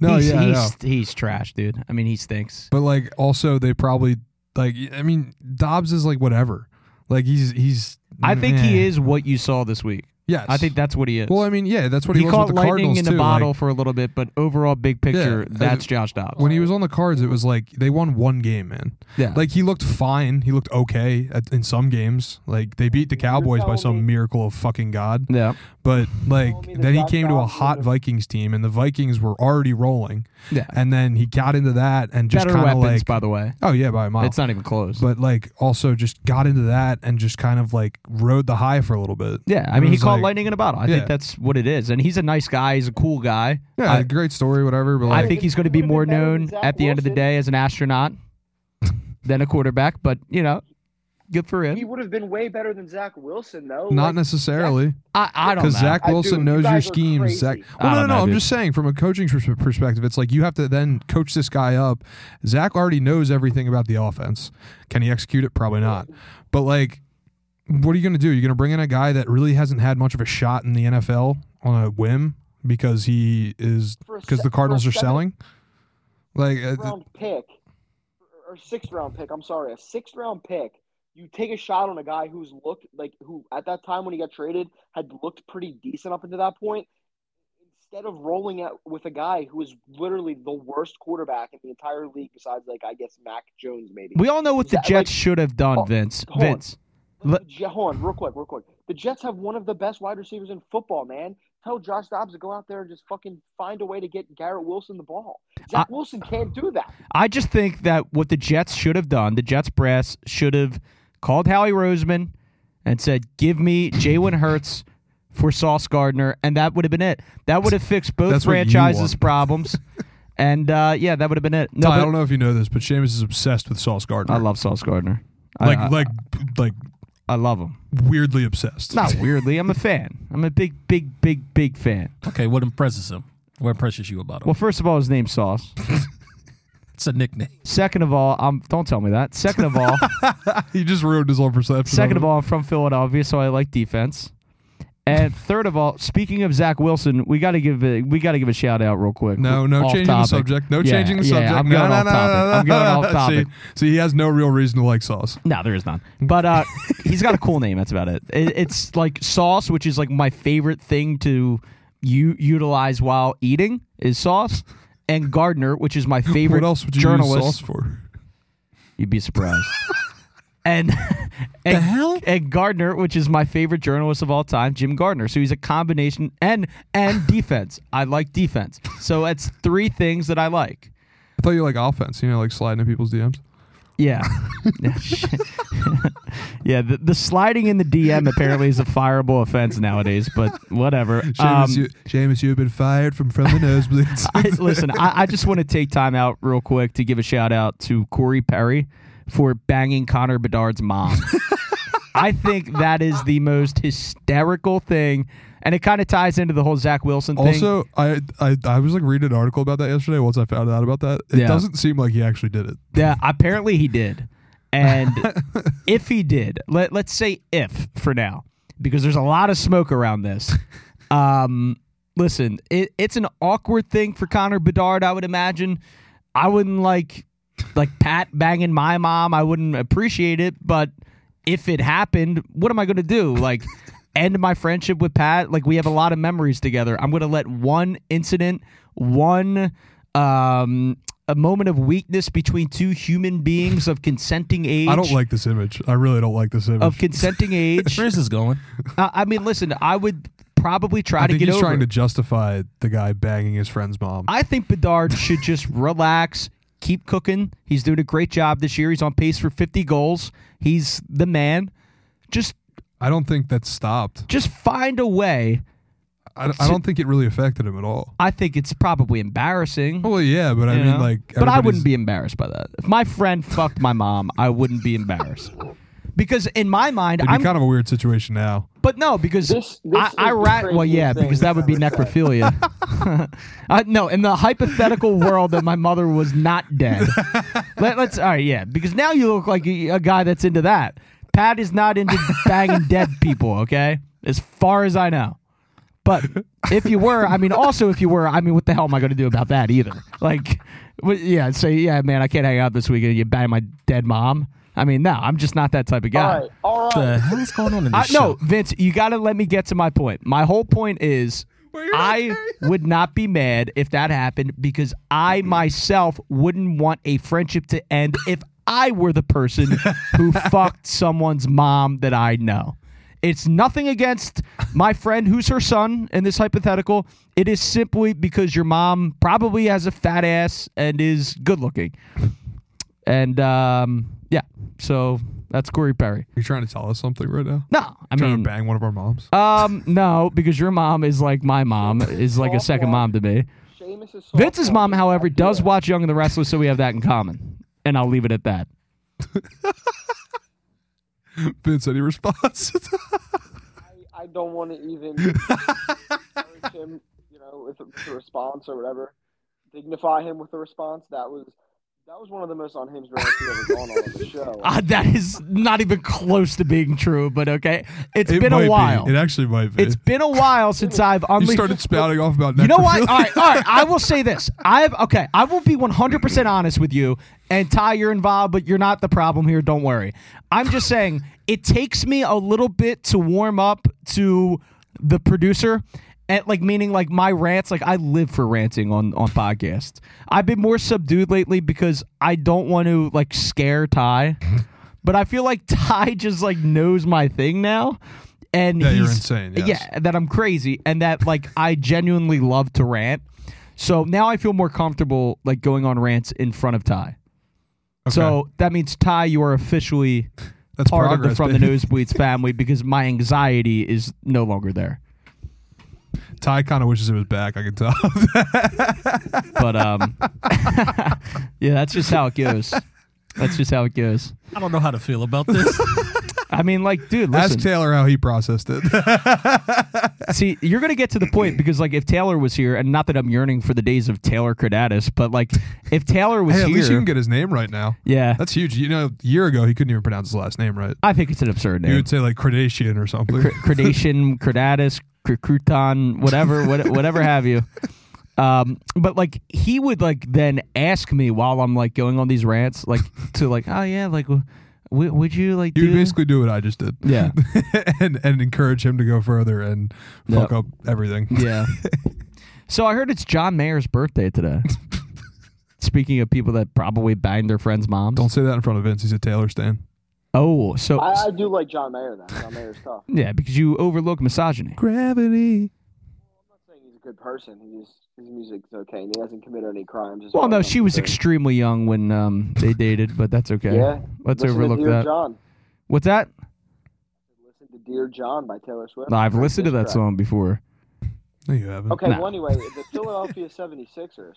No, he's, yeah, he's, know. he's trash, dude. I mean, he stinks. But like also they probably like I mean Dobbs is like whatever. Like he's he's I think he is what you saw this week. Yes. I think that's what he is. Well, I mean, yeah, that's what he, he was caught with the lightning Cardinals in the too. bottle Like, for a little bit, but overall, big picture, Yeah, that's and Josh Dobbs. when he was on the Cards, it was like they won one game, man. yeah, Like he looked fine. He looked okay at, in some games. Like they beat the Cowboys by telling some me- miracle of fucking god. yeah, But like telling me that then he Josh came to a Dobbs hot would've- Vikings team, and the Vikings were already rolling. Yeah. And then he got into that and just Better kind of weapons, like, by the way. oh yeah, by a mile. It's not even close. but like also just got into that and just kind of like rode the high for a little bit. yeah, I mean, he caught like- lightning in a bottle. I Yeah. think that's what it is, and he's a nice guy. He's a cool guy. Yeah, I- great story, whatever. But I think he's going to be more known at the end of the day as an astronaut than a quarterback. But you know, good for him. He would have been way better than Zach Wilson, though. not Like, necessarily I, I don't know. because Zach Wilson dude, knows you your guys are schemes. Zach, I well, no, don't no, know, I'm dude. just saying from a coaching perspective, it's like you have to then coach this guy up. Zach already knows everything about the offense. Can he execute it? Probably not. But like, what are you going to do? You're going to bring in a guy that really hasn't had much of a shot in the NFL on a whim because he is because se- the Cardinals are selling. Like, uh, round pick or sixth round pick. I'm sorry, a sixth round pick. You take a shot on a guy who's looked like who at that time when he got traded had looked pretty decent up until that point. Instead of rolling out with a guy who is literally the worst quarterback in the entire league, besides like I guess Mac Jones maybe. We all know what the Zach- Jets like- should have done, Oh, Vince. Vince. The Let- Je- hold on, real quick, real quick. The Jets have one of the best wide receivers in football, man. Tell Josh Dobbs to go out there and just fucking find a way to get Garrett Wilson the ball. Zach Wilson can't do that. I just think that what the Jets should have done, the Jets brass should have called Howie Roseman and said, "Give me Jalen Hurts for Sauce Gardner," and that would have been it. That would have fixed both That's franchises' problems. and uh, yeah, that would have been it. No, Ty, I don't know if you know this, but Seamus is obsessed with Sauce Gardner. I love Sauce Gardner. I- like I, like like I love him. weirdly obsessed. Not weirdly, I'm a fan. I'm a big, big, big, big fan. Okay, what impresses him? What impresses you about him? Well, first of all, his name's Sauce. it's a nickname. Second of all, um, don't tell me that. Second of all, he just ruined his whole perception. Second of of all, I'm from Philadelphia, so I like defense. And third of all, speaking of Zach Wilson, we got to give a, we got to give a shout out real quick. No, no Off changing topic. the subject. No Yeah, changing the yeah, subject. I'm no, going no, off no, topic. no, no. I'm going off topic. See, see, he has no real reason to like sauce. No, there is none. But uh, he's got a cool name. That's about it. it. It's like sauce, which is like my favorite thing to u- utilize while eating is sauce, and Gardner, which is my favorite what else would you journalist. use sauce for? You'd be surprised. and and, hell? and Gardner, which is my favorite journalist of all time, Jim Gardner. So he's a combination and and defense. I like defense. So it's three things that I like. I thought you like offense. You know, like sliding in people's DMs. Yeah. yeah, the, the sliding in the DM apparently is a fireable offense nowadays, but whatever. Seamus, Um, you, Seamus, you've been fired from from the nosebleeds. I, listen, I, I just want to take time out real quick to give a shout out to Corey Perry for banging Connor Bedard's mom. I think that is the most hysterical thing, and it kind of ties into the whole Zach Wilson thing. also, I, I I was like reading an article about that yesterday. Once I found out about that, it Yeah. doesn't seem like he actually did it. Yeah, apparently he did. And if he did, let, let's say if for now, because there's a lot of smoke around this. Um, listen, it, it's an awkward thing for Connor Bedard, I would imagine. I wouldn't like like Pat banging my mom. I wouldn't appreciate it, but if it happened, what am I going to do? Like end my friendship with Pat? Like we have a lot of memories together. I'm going to let one incident, one um a moment of weakness between two human beings of consenting age I don't like this image. I really don't like this image. of consenting age. Where's this going? Uh, I mean, listen, I would probably try I to think get he's over. trying it. to justify the guy banging his friend's mom. I think Bedard should just relax, keep cooking. He's doing a great job this year. He's on pace for 50 goals. He's the man. Just I don't think that stopped. just find a way. I, I don't think it really affected him at all. I think it's probably embarrassing. Well, yeah, but I you mean, know? like, but I wouldn't be embarrassed by that. If my friend fucked my mom, I wouldn't be embarrassed. Because in my mind, It'd be I'm kind of a weird situation now. But no, because This- this I, is I the rat. Well, craziest yeah, thing because that would be I've ever said. necrophilia. uh, no, in the hypothetical world that my mother was not dead. Let, us All right, yeah, because now you look like a, a guy that's into that. Pat is not into banging dead people. Okay, as far as I know. But if you were, I mean, also if you were, I mean, what the hell am I going to do about that either? Like, yeah, say, yeah, man, I can't hang out this weekend. You bang my dead mom. I mean, no, I'm just not that type of guy. All right, all right. The hell is going on in I, this no. Vince, you got to let me get to my point. My whole point is I would not be mad if that happened because I mm-hmm. myself wouldn't want a friendship to end if I were the person who fucked someone's mom that I know. It's nothing against my friend who's her son in this hypothetical. It is simply because your mom probably has a fat ass and is good looking. And um, yeah, so that's Corey Perry. Are you trying to tell us something right now? No, I trying mean, to bang one of our moms? um, no, because your mom is like my mom, is like a second mom to me. Vince's mom, however, does watch Young and the Restless, so we have that in common. And I'll leave it at that. Vince, any response? I, I don't want to even encourage him, you know, with a, with a response or whatever. Dignify him with a response. That was that was one of the most unhinged rants we've ever gone on the show. Uh, that is not even close to being true, but okay. It's It been might a be. while. It actually might be. It's been a while since I've you started spouting off about You know what? All right, all right. I will say this. I've okay. I will be one hundred percent honest with you. And Ty, you're involved, but you're not the problem here. Don't worry. I'm just saying it takes me a little bit to warm up to the producer. And like meaning like my rants, like I live for ranting on on podcasts. I've been more subdued lately because I don't want to like scare Ty. But I feel like Ty just like knows my thing now. And That you're he's insane, yes. Yeah, that I'm crazy and that like I genuinely love to rant. So now I feel more comfortable like going on rants in front of Ty. So that means Ty, you are officially That's part of the progress, From the baby. Nosebleeds family because my anxiety is no longer there. Ty kind of wishes it was back. I can tell. But um, yeah, that's just how it goes. That's just how it goes. I don't know how to feel about this. I mean, like, dude, Ask. Taylor how he processed it. See, you're gonna get to the point because, like, if Taylor was here, and not that I'm yearning for the days of Taylor Cradatus, but like, if Taylor was hey, at here, least you can get his name right now. yeah, That's huge. You know, a year ago he couldn't even pronounce his last name right. I think it's an absurd name. You would say like Kardashian or something. Cr- Credation, Cradatus, cr- Crouton, whatever, what, whatever have you. Um, but like he would like then ask me while I'm like going on these rants, like to like, oh yeah, like, w- w- would you like You would do? basically do what I just did. Yeah. and and encourage him to go further and fuck Yep. up everything. Yeah. so I heard it's John Mayer's birthday today. Speaking of people that probably banged their friends' moms. Don't say that in front of Vince. He's a Taylor stan. Oh, so I, I do like John Mayer though. John Mayer's tough. Yeah, because you overlook misogyny. Gravity. Well, I'm not saying he's a good person. He just his music's okay, and he hasn't committed any crimes. as Well, far no, she was extremely young when um, they dated, but that's okay. Yeah. Let's Listen to overlook Dear that. John. What's that? Listen to Dear John by Taylor Swift. I've Great listened to that track. song before. No, you haven't. Okay, Nah. well, anyway, the Philadelphia 76ers.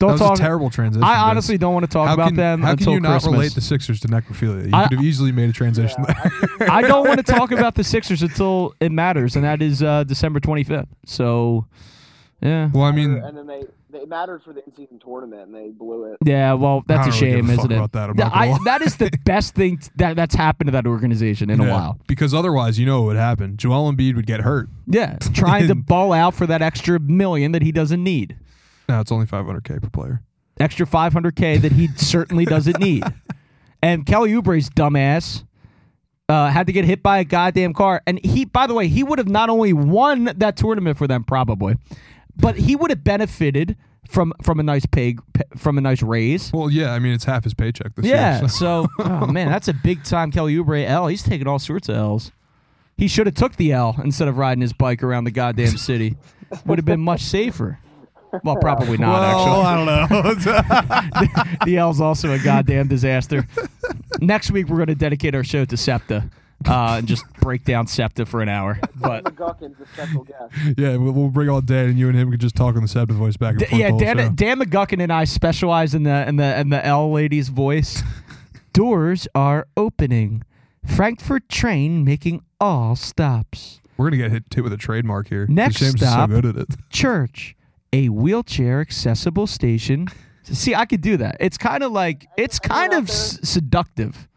Don't that was talk. a terrible transition. I Vince. honestly don't want to talk how about can, them How until can you not Christmas. relate the Sixers to necrophilia? You I- could have easily made a transition Yeah, there. I don't want to talk about the Sixers until it matters, and that is uh, December 25th. So, yeah. well, I mean, and then they they mattered for the in-season tournament, and they blew it. Yeah, well, that's I a don't really give shame, a isn't it? about that, I'm not gonna I- lie. that is the best thing t- that that's happened to that organization in a yeah, while. Because otherwise, you know what would happen. Joel Embiid would get hurt. Yeah, trying to ball out for that extra million that he doesn't need, No, it's only 500k per player. extra 500k that he certainly doesn't need. And Kelly Oubre's dumbass uh, had to get hit by a goddamn car, and he, by the way, he would have not only won that tournament for them probably, but he would have benefited from from a nice pay from a nice raise. Well, yeah, I mean it's half his paycheck this Yeah. year. so- So, oh man, that's a big time Kelly Oubre L. He's taking all sorts of L's. He should have took the L instead of riding his bike around the goddamn city. Would have been much safer. Well, probably not. Actually. I don't know. the L's also a goddamn disaster. Next week we're going to dedicate our show to SEPTA uh, and just break down SEPTA for an hour. But McGuckin's the special guest. yeah, we'll, we'll bring all Dan and you and him could just talk in the Septa voice back and D- forth. yeah, Dan, show. Dan McGuckin and I specialize in the in the in the L lady's voice. Doors are opening. Frankford train making all stops. We're gonna get hit, hit with a trademark here. Next James stop. is so good at it. Church, a wheelchair accessible station. See, I could do that. It's kind of like it's kind of s- seductive.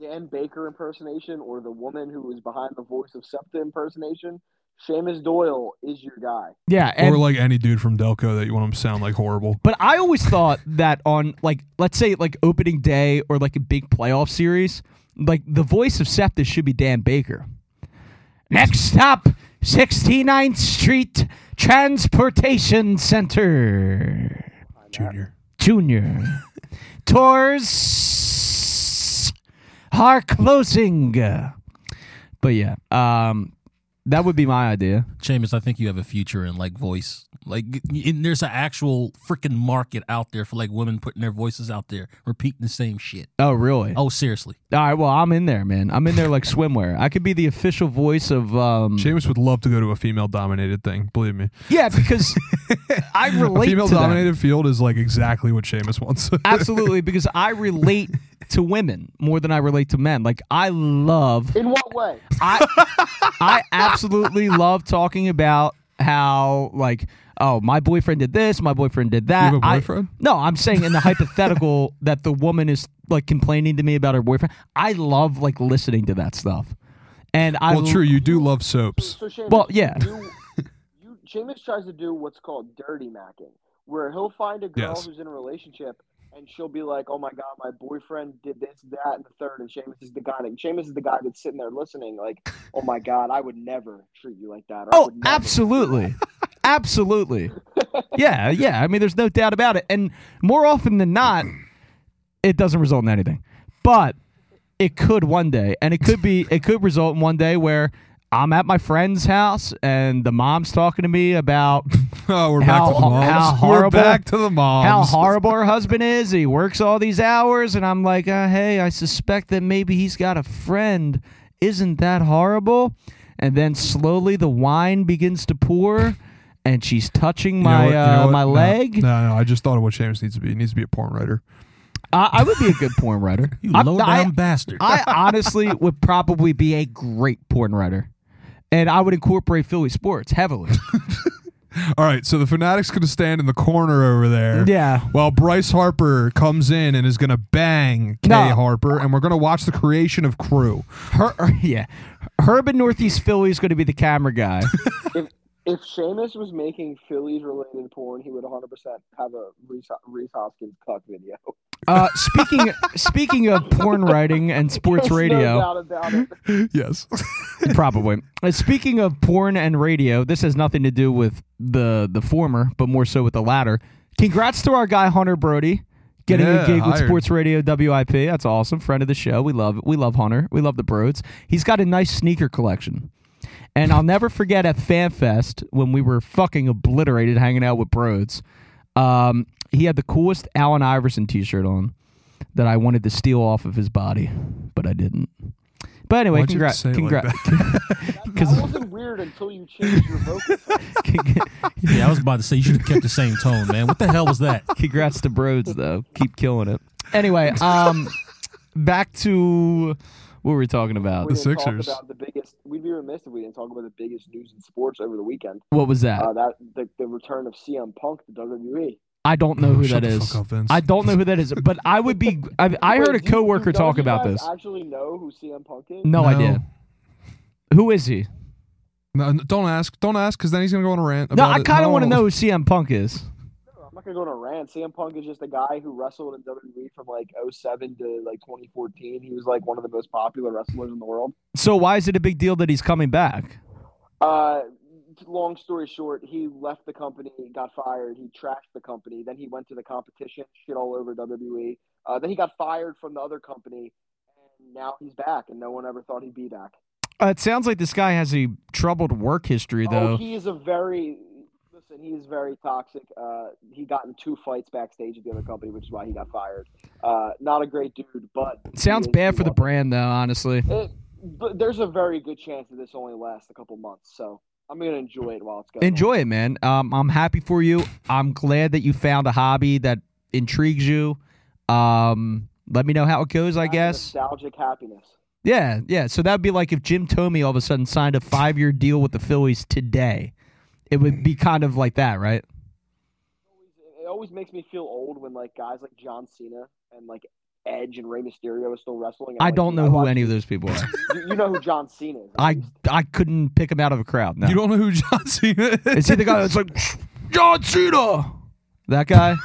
Dan Baker impersonation or the woman who was behind the voice of SEPTA impersonation, Seamus Doyle is your guy. Yeah, and or like any dude from Delco that you want him to sound like horrible. But I always thought that on like let's say like opening day or like a big playoff series, like the voice of Septa should be Dan Baker. Next stop, 69th Street Transportation Center. Junior. Junior. Tours are closing. But yeah, um that would be my idea. Seamus, I think you have a future in like voice. Like, and there's an actual freaking market out there for like women putting their voices out there, repeating the same shit. Oh, really? Oh, seriously. All right, well, I'm in there, man. I'm in there like swimwear. I could be the official voice of um Seamus would love to go to a female dominated thing. Believe me. Yeah, because I relate female to that. dominated field is like exactly what Seamus wants. Absolutely, because I relate to women more than I relate to men. Like I love In what way? I I absolutely love talking about how like oh my boyfriend did this, my boyfriend did that. You have a I- boyfriend? no, I'm saying in the hypothetical that the woman is like complaining to me about her boyfriend. I love like listening to that stuff. And I well, true. You do love soaps. So Seamus, Well, yeah. You, you, Seamus tries to do what's called dirty macking, where he'll find a girl Yes. who's in a relationship and she'll be like, "Oh my god, my boyfriend did this, that, and the third, and Seamus is the guy. And Seamus is the guy that's sitting there listening, like, "Oh my god, I would never treat you like that." Or, I Oh, would never absolutely. Yeah, yeah. I mean, there's no doubt about it. And more often than not, it doesn't result in anything. But it could one day. And it could be, it could result in one day where I'm at my friend's house and the mom's talking to me about Oh, we're How back to the moms. how we're horrible- back to the moms. how horrible her husband is. He works all these hours. And I'm like, uh, hey, I suspect that maybe he's got a friend. Isn't that horrible? And then slowly the wine begins to pour. And she's touching You know my what? You know uh, my No, leg. No, no, I just thought of what Seamus needs to be. He needs to be a porn writer. I, I would be a good porn writer. You I- low I, down bastard. I honestly would probably be a great porn writer, and I would incorporate Philly sports heavily. All right, so the Fanatic's going to stand in the corner over there. Yeah. While Bryce Harper comes in and is going to bang Kay No. Harper, and we're going to watch the creation of Krew. Her, yeah, Herb in Northeast Philly is going to be the camera guy. If if Seamus was making Phillies related porn, he would 100 percent have a Rhys, Rhys Hoskins cuck video. Uh, speaking speaking of porn writing and sports There's radio, no doubt about it. yes. probably. Uh, speaking of porn and radio, this has nothing to do with the the former, but more so with the latter. Congrats to our guy Hunter Brody Getting Yeah, a gig with. Sports Radio WIP. That's awesome. Friend of the show. We love we love Hunter. We love the Broads. He's got a nice sneaker collection. And I'll never forget at FanFest when we were fucking obliterated hanging out with Broads. Um, he had the coolest Allen Iverson t-shirt on that I wanted to steal off of his body, but I didn't. But anyway, Why'd you have congrats. to it like Congrats. That, that wasn't weird until you changed your vocal. Yeah, I was about to say you should have kept the same tone, man. What the hell was that? Congrats to Broads though. Keep killing it. Anyway, um back to what were we talking about? We The Sixers. About the biggest. We'd be remiss if we didn't talk about the biggest news in sports over the weekend. What was that? Uh, that the, the return of CM Punk to WWE. I don't know who Shut that the is. fuck up, Vince. I don't know who that is, but I would be. I, I Wait, heard a do you- coworker do talk you about guys this. Actually, know who CM Punk is? No, No. idea. Who is he? No, n- don't ask. Don't ask, because then he's gonna go on a rant. No, I kind of want to know who CM Punk is. Not gonna go on a rant. CM Punk is just a guy who wrestled in WWE from like 07 to like 2014. He was like one of the most popular wrestlers in the world. So why is it a big deal that he's coming back? Uh, long story short, he left the company, got fired. He trashed the company. Then he went to the competition, shit all over WWE. Uh, then he got fired from the other company, and now he's back. And no one ever thought he'd be back. Uh, it sounds like this guy has a troubled work history, Oh, though. he is a very listen. He's very toxic. Uh, he got in two fights backstage at the other company, which is why he got fired. Uh, not a great dude, but sounds bad for the brand, though. Honestly, It, but there's a very good chance that this only lasts a couple months. So I'm gonna enjoy it while it's going. on. enjoy it, man. Um, I'm happy for you. I'm glad that you found a hobby that intrigues you. Um, let me know how it goes. I guess. nostalgic happiness. Yeah, yeah. So that'd be like if Jim Thome all of a sudden signed a five year deal with the Phillies today. It would be kind of like that, right? It always makes me feel old when like guys like John Cena and like Edge and Rey Mysterio are still wrestling. and, I like, don't know I who any of those people are. You, you know who John Cena is? at I. I couldn't pick him out of a crowd. No. You don't know who John Cena is? Is he the guy that's like John Cena? That guy?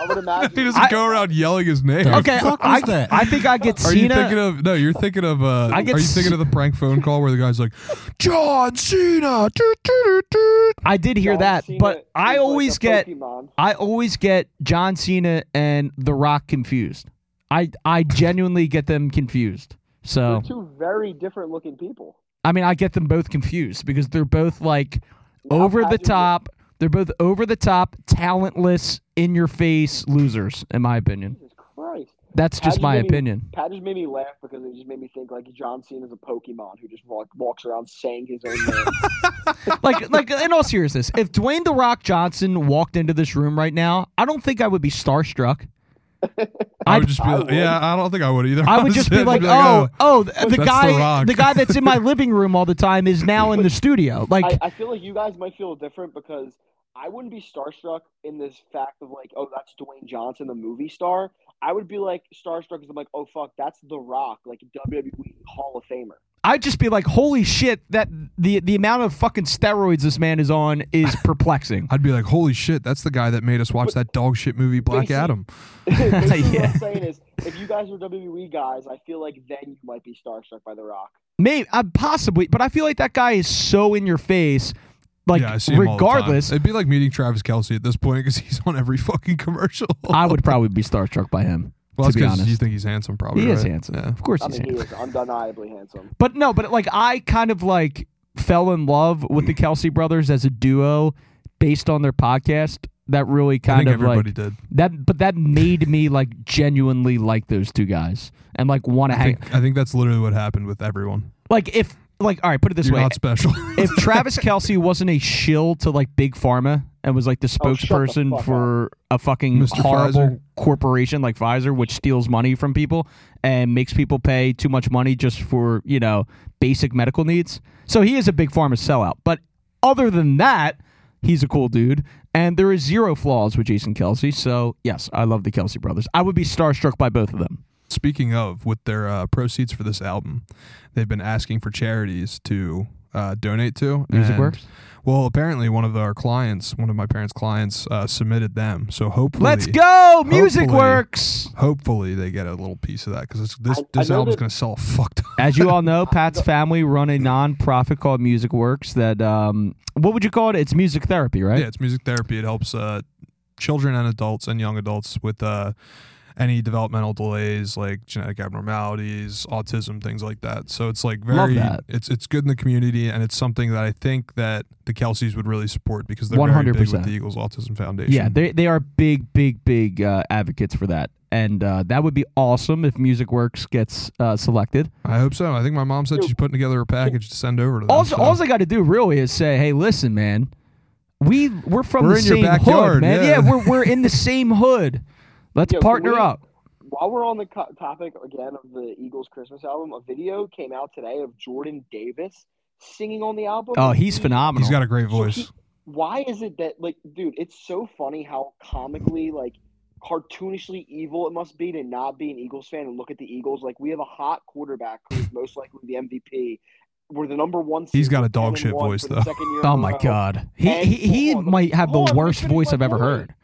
I would imagine. he doesn't I- go around yelling his name. The Okay, fuck I, that? I think I get Are you Cena. thinking of no? You're thinking of. Uh, I get are you s- thinking of the prank phone call where the guy's like, John Cena? doo, doo, doo, doo." I did hear John that, Cena but I always a get Pokemon. I always get John Cena and The Rock confused. I I genuinely get them confused. So They're two very different looking people. I mean, I get them both confused because they're both like Now over the imagine- top. They're both over the top, talentless, in your face losers, in my opinion. Jesus Christ. That's just Pat my me- opinion. Pat just made me laugh because it just made me think like John Cena's a Pokemon who just walk, walks around saying his own name. like, like in all seriousness, if Dwayne the Rock Johnson walked into this room right now, I don't think I would be starstruck. I I'd- just be. I like, would. yeah, I don't think I would either. I would just be like, I'd oh, oh, oh, the that's The guy, Rock." the guy that's in my living room all the time is now in the studio. Like, I, I feel like you guys might feel different because I wouldn't be starstruck in this fact of like, oh, that's Dwayne Johnson, the movie star. I would be like starstruck because I'm like, oh fuck, that's The Rock, like WWE Hall of Famer. I'd just be like, holy shit, that the the amount of fucking steroids this man is on is perplexing. I'd be like, holy shit, that's the guy that made us watch that dog shit movie Black Adam. Basically, what Yeah. I'm saying is, if you guys are WWE guys, I feel like then you might be starstruck by The Rock. Maybe, uh, possibly, but I feel like that guy is so in your face. Like, yeah, I see him all the time. regardless, It'd be like meeting Travis Kelce at this point because he's on every fucking commercial. I would probably be starstruck by him. well, to that's be 'cause honest. you think he's handsome, probably. He is handsome. Yeah. Of course I he's mean, he is undeniably handsome. But no, but like I kind of like fell in love with the Kelce brothers as a duo based on their podcast. That really I kind think of everybody like did. that, but that made me like genuinely like those two guys and like want to hang. think, I think that's literally what happened with everyone. Like if like all right, put it this You're way: not special. if Travis Kelce wasn't a shill to like big pharma and was like the Oh, the spokesperson fuck for a fucking Mr. horrible Pfizer. corporation like Pfizer, which steals money from people and makes people pay too much money just for you know basic medical needs. So he is a big pharma sellout. But other than that, he's a cool dude, and there is zero flaws with Jason Kelce. So yes, I love the Kelce brothers. I would be starstruck by both of them. Speaking of, with their uh, proceeds for this album, they've been asking for charities to uh, donate to. Music and- Works. Well, apparently one of our clients, one of my parents' clients, uh, submitted them. So hopefully, Let's go, Music hopefully- Works. Hopefully, they get a little piece of that because this I- I this know album's that- gonna sell a fuck ton. As you all know, Pat's family run a non-profit called Music Works. That um, what would you call it? It's music therapy, right? Yeah, it's music therapy. It helps uh, children and adults and young adults with uh, any developmental delays like genetic abnormalities, autism, things like that. So it's like very it's it's good in the community and it's something that I think that the Kelces would really support because they're very big 100%. with the Eagles Autism Foundation. Yeah, they they are big, big, big uh, advocates for that, and uh, that would be awesome if Music Works gets uh, selected. I hope so. I think my mom said she's putting together a package to send over to them. All so. all I got to do really is say, "Hey, listen, man, we we're from We're the in your same hood, backyard, man. yeah. we're we're in the same hood. Let's Yo, partner we- up." While we're on the co- topic again of the Eagles Christmas album, a video came out today of Jordan Davis singing on the album. Oh, he's He- phenomenal. He's got a great So voice. he- why is it that like, dude? It's so funny how comically like cartoonishly evil it must be to not be an Eagles fan and look at the Eagles. Like we have a hot quarterback who's most likely the MVP. We're the number one. seed. He's got a dog shit voice, though. second year in oh my god, he he, he on, might have the on, worst voice I've ever heard.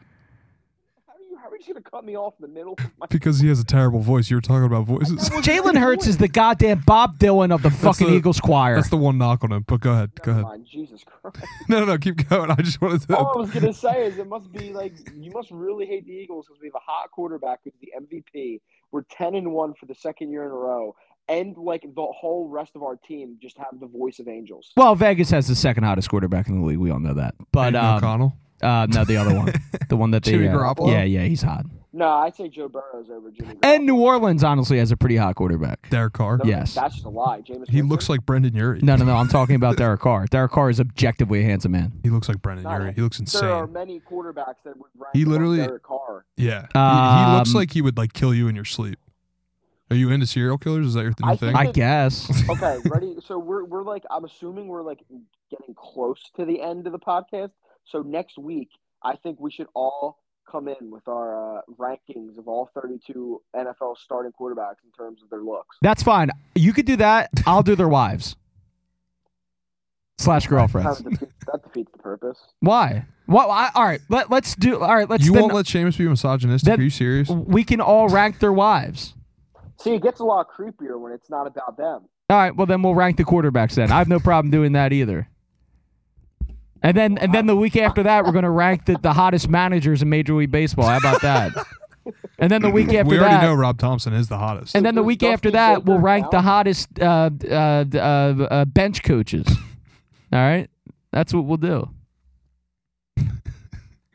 How are you're going to cut me off in the middle? Because he has a terrible voice. You were talking about voices. Jalen Hurts is the goddamn Bob Dylan of the fucking the- Eagles choir. That's the one knock on him. But go ahead. Go Never ahead. mind. Jesus Christ. No, no, no. Keep going. I just wanted to. All I was gonna say is it must be like you must really hate the Eagles because we have a hot quarterback who's the MVP. We're ten and one for the second year in a row, and like the whole rest of our team just have the voice of angels. well, Vegas has the second hottest quarterback in the league. We all know that. But Aidan um, O'Connell. Uh, no, the other one, the one that they. Jimmy uh, Garoppolo? Yeah, yeah, he's hot. No, I'd say Joe Burrow's over Jimmy. And New Orleans honestly has a pretty hot quarterback. Derek Carr. No, yes. that's just a lie. James. He looks like Brendon Urie. No, no, no. I'm talking about Derek Carr. Derek Carr is objectively a handsome man. He looks like Brendon Urie. He looks insane. There are many quarterbacks that would rank He literally- Derek Carr. Yeah. he, he looks Um, like he would like kill you in your sleep. Are you into serial killers? Is that your new I thing? think I guess. Okay, ready? So we're we're like I'm assuming we're like getting close to the end of the podcast. So next week, I think we should all come in with our uh, rankings of all 32 NFL starting quarterbacks in terms of their looks. That's fine. You could do that. I'll do their wives slash That, girlfriends. defeats, that defeats the purpose. Why? What? I, all right. Let, let's do. All right. Let's. you then, won't let Seamus be misogynistic? then- Are you serious? we can all rank their wives. See, it gets a lot creepier when it's not about them. All right. Well, then we'll rank the quarterbacks. Then I have no problem doing that either. And then, and then the week after that, we're going to rank the, the hottest managers in Major League Baseball. How about that? And then the week after we already that, know Rob Thomson is the hottest. and then the week after that, we'll rank the hottest uh, uh, uh, uh, bench coaches. All right, that's what we'll do.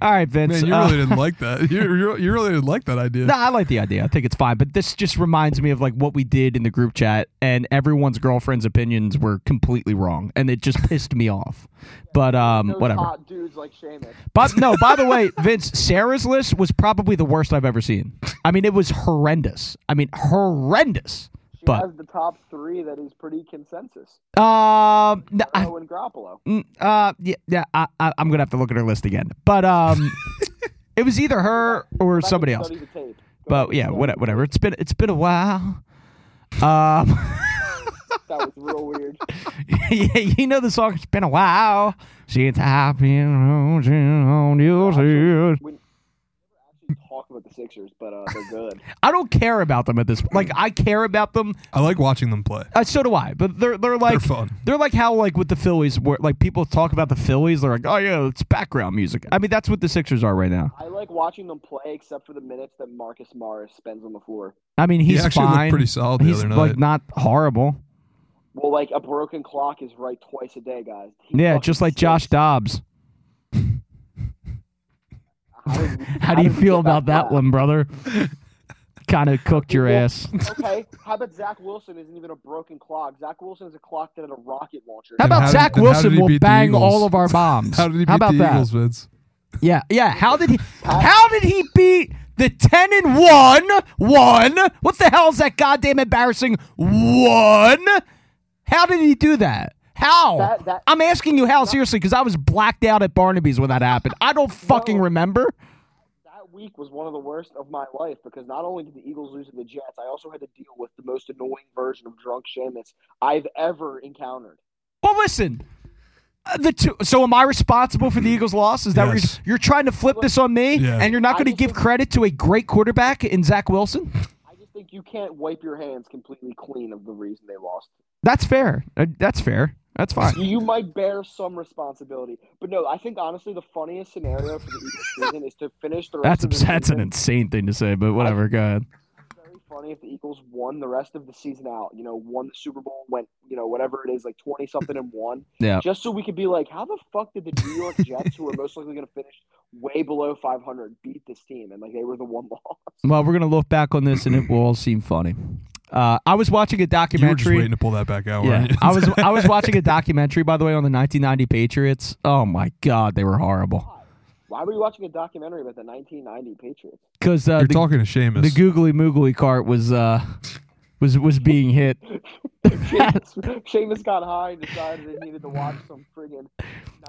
All right, Vince. Man, you uh, really didn't like that. You, you, you really didn't like that idea. No, I like the idea. I think it's fine. But this just reminds me of like what we did in the group chat, and everyone's girlfriend's opinions were completely wrong, and it just pissed me off. But um, Those whatever. hot dudes like Seamus. But no, by the way, Vince, Sarah's list was probably the worst I've ever seen. I mean, it was horrendous. I mean, horrendous. She But- has the top three that is pretty consensus. Um, Burrow and Garoppolo. Mm, uh, yeah, yeah. I, I, I'm gonna have to look at her list again. But um, it was either her or somebody else. study the tape. But yeah, study what- the whatever. It's been it's been a while. Um, That was real weird. yeah, you know the song. It's been a while since I've been on your side. We never actually talk about the Sixers, but uh, they're good. I don't care about them at this. Point. Like I care about them. I like watching them play. Uh, so do I. But they're they're like They're fun. They're like how like with the Phillies, where like people talk about the Phillies. They're like, oh yeah, it's background music. I mean, that's what the Sixers are right now. I like watching them play, except for the minutes that Marcus Morris spends on the floor. I mean, he's he actually fine. looked pretty solid the he's other night. like not horrible. Well, like a broken clock is right twice a day, guys. He Yeah, just like Josh. Dobbs. How, did we- How do you feel about that far? one, brother? kind of cooked your ass. okay, how about Zach Wilson isn't even a broken clock? Zach Wilson is a clock that had a rocket launcher. How about how Zach and how Wilson will bang all of our bombs? How did he beat about the that? Eagles, Vince? Yeah, yeah. How did he? How did he beat the ten and one? One. What the hell is that goddamn embarrassing one? How did he do that? How? That- that- I'm asking you how seriously because I was blacked out at Barnaby's when that happened. I don't fucking No. remember. That week was one of the worst of my life because not only did the Eagles lose to the Jets, I also had to deal with the most annoying version of drunk Seamus I've ever encountered. Well, listen. uh, The two, so am I responsible for the Eagles' loss? Is that what Yes. you're, you're trying to flip this on me, Yeah. and you're not going to give credit to a great quarterback in Zach Wilson? I just think you can't wipe your hands completely clean of the reason they lost. That's fair. Uh, That's fair. That's fine. you might bear some responsibility. But no, I think honestly the funniest scenario for the Eagles season is to finish the rest That's of the that's an insane thing to say, but whatever. Go ahead. very funny if the Eagles won the rest of the season out. You know, won the Super Bowl, went you know whatever it is, like twenty something and one. Yeah. Just so we could be like, how the fuck did the New York Jets, who are most likely going to finish way below five hundred, beat this team? And like they were the one loss. Well, we're gonna look back on this, and it will all seem funny. Uh, I was watching a documentary. You were just documentary. waiting to pull that back out. Yeah. I was I was watching a documentary by the way on the 1990 Patriots. Oh my god, they were horrible. Why were you watching a documentary about the 1990 Patriots? Because uh, You're the, talking to Seamus. the googly moogly cart was uh was was being hit. Seamus, Seamus got high and decided he needed to watch some friggin'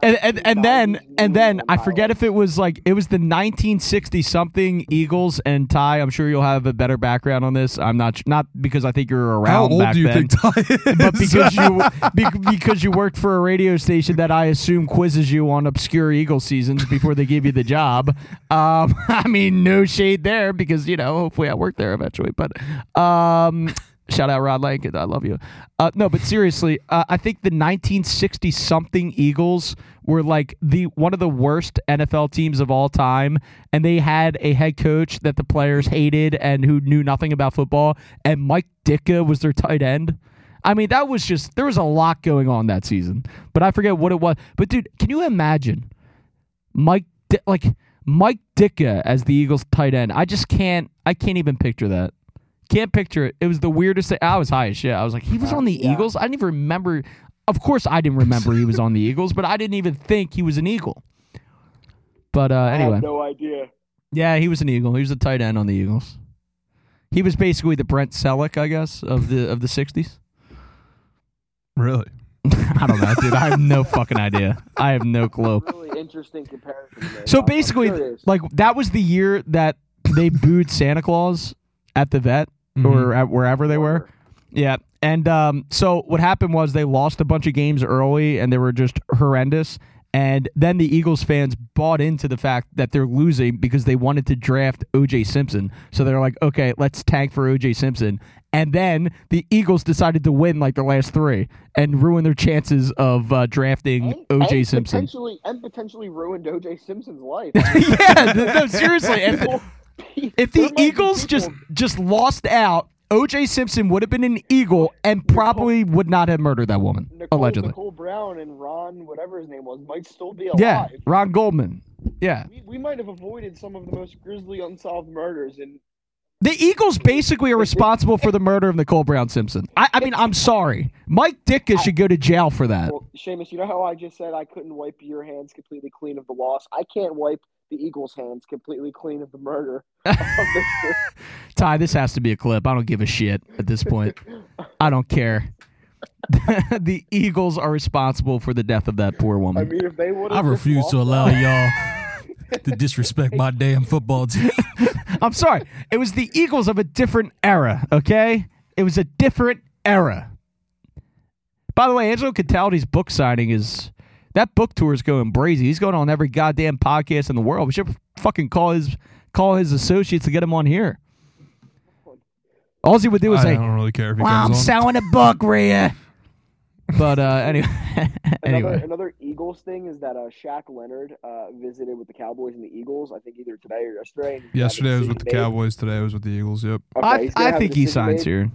And and, and then and then I forget if it was like it was the 1960 something Eagles and Ty. I'm sure you'll have a better background on this. I'm not not because I think you were around How old back do you then. think Ty is? but because you be- because you worked for a radio station that I assume quizzes you on obscure Eagle seasons before they give you the job. Um, I mean, no shade there because you know hopefully I work there eventually. But um, shout out Rod Lankin, I love you. Uh, no, but seriously, uh, I think the 1960 something Eagles were like the one of the worst NFL teams of all time, and they had a head coach that the players hated and who knew nothing about football, and Mike Ditka was their tight end. I mean, that was just there was a lot going on that season, but I forget what it was. But dude, can you imagine Mike Di- like Mike Ditka as the Eagles tight end? I just can't. I can't even picture that. Can't picture it. It was the weirdest thing. I was high as shit. I was like, he was on the yeah. Eagles. I didn't even remember. Of course, I didn't remember he was on the Eagles, but I didn't even think he was an Eagle. But uh, I anyway, no idea. yeah, he was an Eagle. He was a tight end on the Eagles. He was basically the Brent Celek, I guess, of the of the '60s. really? I don't know, dude. I have no fucking idea. I have no clue. Really interesting comparison. to make. So I'm- I'm basically, like that was the year that they booed Santa Claus at the vet Mm-hmm. or at wherever they were. Yeah. And um, so what happened was they lost a bunch of games early and they were just horrendous. And then the Eagles fans bought into the fact that they're losing because they wanted to draft OJ Simpson. So they're like, okay, let's tank for OJ Simpson. And then the Eagles decided to win like their last three and ruin their chances of uh, drafting OJ Simpson. potentially and potentially ruined OJ Simpson's life. yeah, no, seriously. If, People- if the Eagles just just lost out, OJ Simpson would have been an Eagle and probably would not have murdered that woman, Nicole, allegedly. Nicole Brown and Ron, whatever his name was, might still be alive. Yeah, Ron Goldman. Yeah. We, we might have avoided some of the most grisly unsolved murders in The Eagles basically are responsible for the murder of Nicole Brown Simpson. I, I mean, I'm sorry. Mike Ditka should go to jail for that. Well, Seamus, you know how I just said I couldn't wipe your hands completely clean of the loss? I can't wipe the Eagles' hands completely clean of the murder. of the- Ty, this has to be a clip. I don't give a shit at this point. I don't care. the Eagles are responsible for the death of that poor I woman. mean, if they would I refuse to allow y'all to disrespect my damn football team. I'm sorry. It was the Eagles of a different era, okay? It was a different era. By the way, Angelo Cataldi's book signing is that book tour is going brazy. He's going on every goddamn podcast in the world. We should fucking call his call his associates to get him on here. All he would do is I say, don't really care if he "Well, I'm on. selling a book, Rhea." But uh, anyway, Another, anyway, another Eagles thing is that uh, Shaq Leonard uh, visited with the Cowboys and the Eagles. I think either today or yesterday. and he's gonna have a Yesterday I was with the made. Cowboys. Today I was with the Eagles. Yep. Okay, I, I think he signs made. here.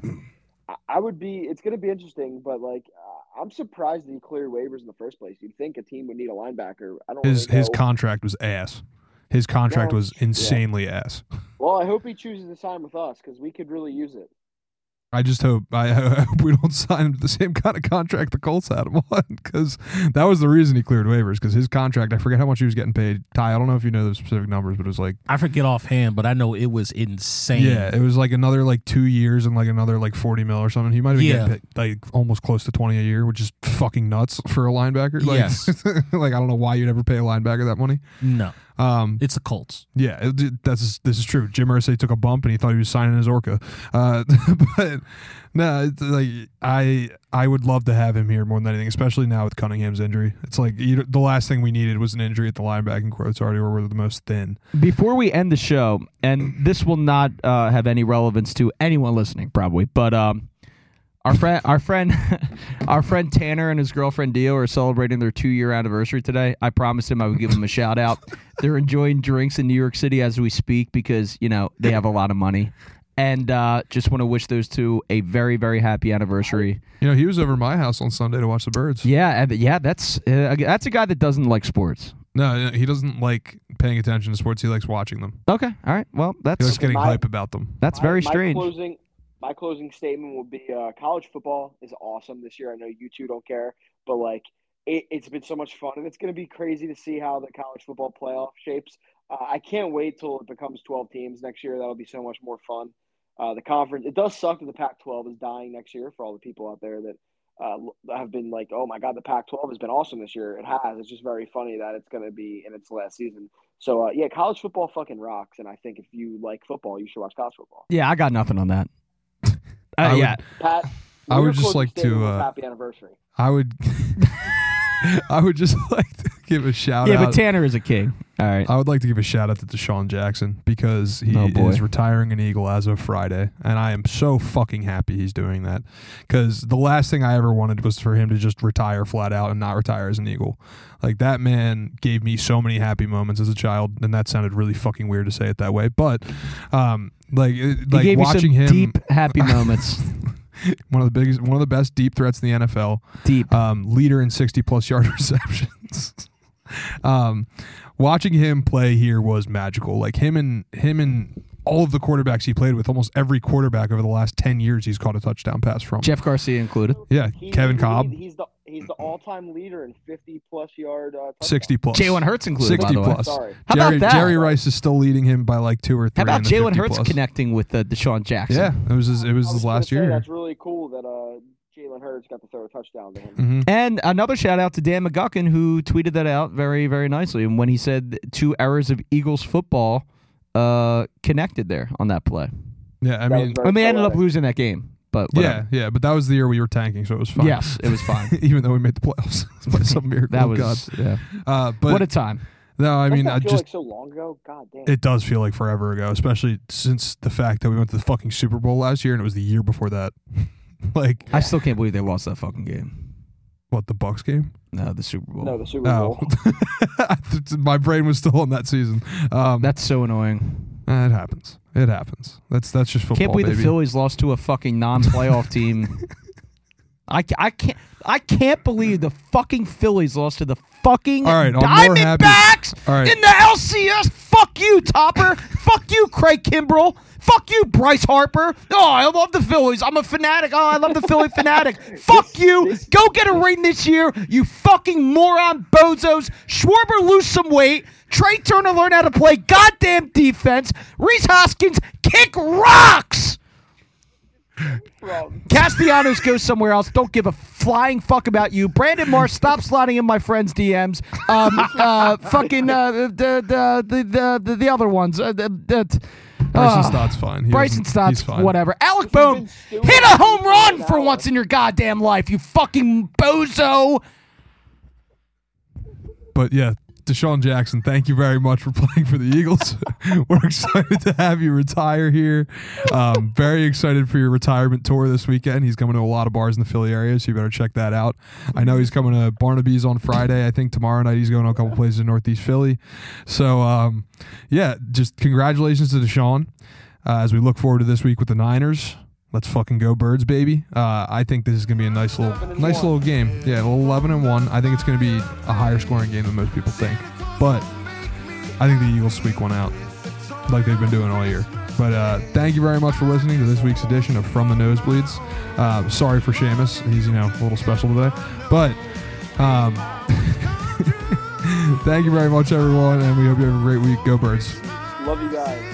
I- I would be. It's going to be interesting, but like, uh, I'm surprised that he cleared waivers in the first place. You'd think a team would need a linebacker. I don't. His really his contract was ass. His contract was insanely ass. Well, I hope he chooses to sign with us because we could really use it. I just hope I, hope we don't sign him to the same kind of contract the Colts had him on because that was the reason he cleared waivers because his contract I forget how much he was getting paid. Ty, I don't know if you know the specific numbers, but it was like I forget offhand, but I know it was insane. yeah, it was like another like two years and like another like forty mil or something. He might have been Yeah. getting paid, like almost close to twenty a year, which is fucking nuts for a linebacker. Like, Yes. like I don't know why you'd ever pay a linebacker that money. No, Um, it's the Colts. Yeah, it, that's this is true. Jim Irsay took a bump and he thought he was signing his Orca. Uh, but no, like I I would love to have him here more than anything, especially now with Cunningham's injury. It's like you, the last thing we needed was an injury at the linebacking core. It's already where we're the most thin. Before we end the show, and this will not uh, have any relevance to anyone listening, probably, but um, Our friend, our friend, our friend Tanner and his girlfriend Dio are celebrating their two-year anniversary today. I promised him I would give them a shout out. They're enjoying drinks in New York City as we speak because you know they have a lot of money, and uh, just want to wish those two a very, very happy anniversary. You know, he was over at my house on Sunday to watch the birds. Yeah, and- yeah, that's uh, that's a guy that doesn't like sports. No, he doesn't like paying attention to sports. He likes watching them. Okay, all right. Well, He that's likes getting My- hype about them. that's My- very my strange. Closing, my closing statement would be: uh, college football is awesome this year. I know you two don't care, but like it, it's been so much fun, and it's going to be crazy to see how the college football playoff shapes. Uh, I can't wait till it becomes twelve teams next year. That'll be so much more fun. Uh, the conference. It does suck that the Pac-12 is dying next year for all the people out there that uh, have been like, "Oh my God, the Pac-12 has been awesome this year." It has. It's just very funny that it's going to be in its last season. So uh, yeah, college football fucking rocks, and I think if you like football, you should watch college football. Yeah, I got nothing on that. Uh, I would- yeah, Pat, I would just like to, uh, happy anniversary. I would, I would just like to give a shout yeah, out. but Tanner is a king. All right. I would like to give a shout out to DeSean Jackson because he Oh, boy. is retiring an Eagle as of Friday, and I am so fucking happy he's doing that. Because the last thing I ever wanted was for him to just retire flat out and not retire as an Eagle. Like that man gave me so many happy moments as a child, and that sounded really fucking weird to say it that way. But, um, like, it- he like gave watching you some him, deep, happy moments. one of the biggest, one of the best deep threats in the NFL deep. um, leader in 60 plus yard receptions. um, watching him play here was magical. Like him and him and all of the quarterbacks he played with, almost every quarterback over the last 10 years, he's caught a touchdown pass from. Jeff Garcia included. yeah, He- Kevin he- Kolb, he's the he's the all time leader in fifty plus yard. Uh, touchdowns. 60 plus. Jalen Hurts included. 60 by the way. plus. Sorry. How about that? Jerry Rice is still leading him by like two or three. How about Jalen Hurts plus. connecting with uh, DeSean Jackson? Yeah, it was his, it was I his last say, year. That's really cool that uh, Jalen Hurts got to throw a touchdown to him. hmm And another shout out to Dan McGuckin who tweeted that out very, very nicely. And when he said two errors of Eagles football uh, connected there on that play. Yeah, I That was mean, And they ended up losing that game. But yeah, whatever. yeah, but that was the year we were tanking, so it was fine. Yes, it was fine. Even though we made the playoffs by some miracle That of was God. yeah. Uh, but what a time. no, I Doesn't mean, that I feel just like so long ago. God damn. It does feel like forever ago, especially since the fact that we went to the fucking Super Bowl last year and it was the year before that. like I still can't believe they lost that fucking game. what the Bucks game? No, the Super Bowl. no, the Super Oh, Bowl. my brain was still on that season. Um, That's so annoying. it happens. It happens. That's that's just football. Can't believe baby. the Phillies lost to a fucking non-playoff team. I, I can't I can't believe the fucking Phillies lost to the fucking All right, Diamondbacks All right. in the LCS. Fuck you, Topper. Fuck you, Craig Kimbrel. Fuck you, Bryce Harper. Oh, I love the Phillies. I'm a fanatic. Oh, I love the Philly fanatic. Fuck you. this- Go get a ring this year, you fucking moron bozos. Schwarber lose some weight. Trea Turner learn how to play goddamn defense. Rhys Hoskins kick rocks. From Castellanos goes somewhere else. Don't give a flying fuck about you. Brandon Marsh, stop sliding in my friends' DMs. Um, uh, fucking uh, the, the, the, the, the, the other ones. Uh, the, the, Bryson uh, Stott's fine. He Bryson Stott's fine. whatever. Alec He's Bohm, been stewing hit a home run for for once in your goddamn life, you fucking bozo. But yeah, DeSean Jackson, thank you very much for playing for the Eagles. We're excited to have you retire here. Um, very excited for your retirement tour this weekend. He's coming to a lot of bars in the Philly area, so you better check that out. I know he's coming to Barnaby's on Friday. I think tomorrow night he's going to a couple places in Northeast Philly. So, um, yeah, just congratulations to DeSean uh, as we look forward to this week with the Niners. Let's fucking go birds, baby! Uh, I think this is gonna be a nice little, nice little game. Yeah, eleven and one. I think it's gonna be a higher scoring game than most people think. But I think the Eagles squeak one out, like they've been doing all year. But uh, thank you very much for listening to this week's edition of From the Nosebleeds. Uh, sorry for Seamus; he's you know a little special today. But um, thank you very much, everyone, and we hope you have a great week. Go Birds! Love you guys.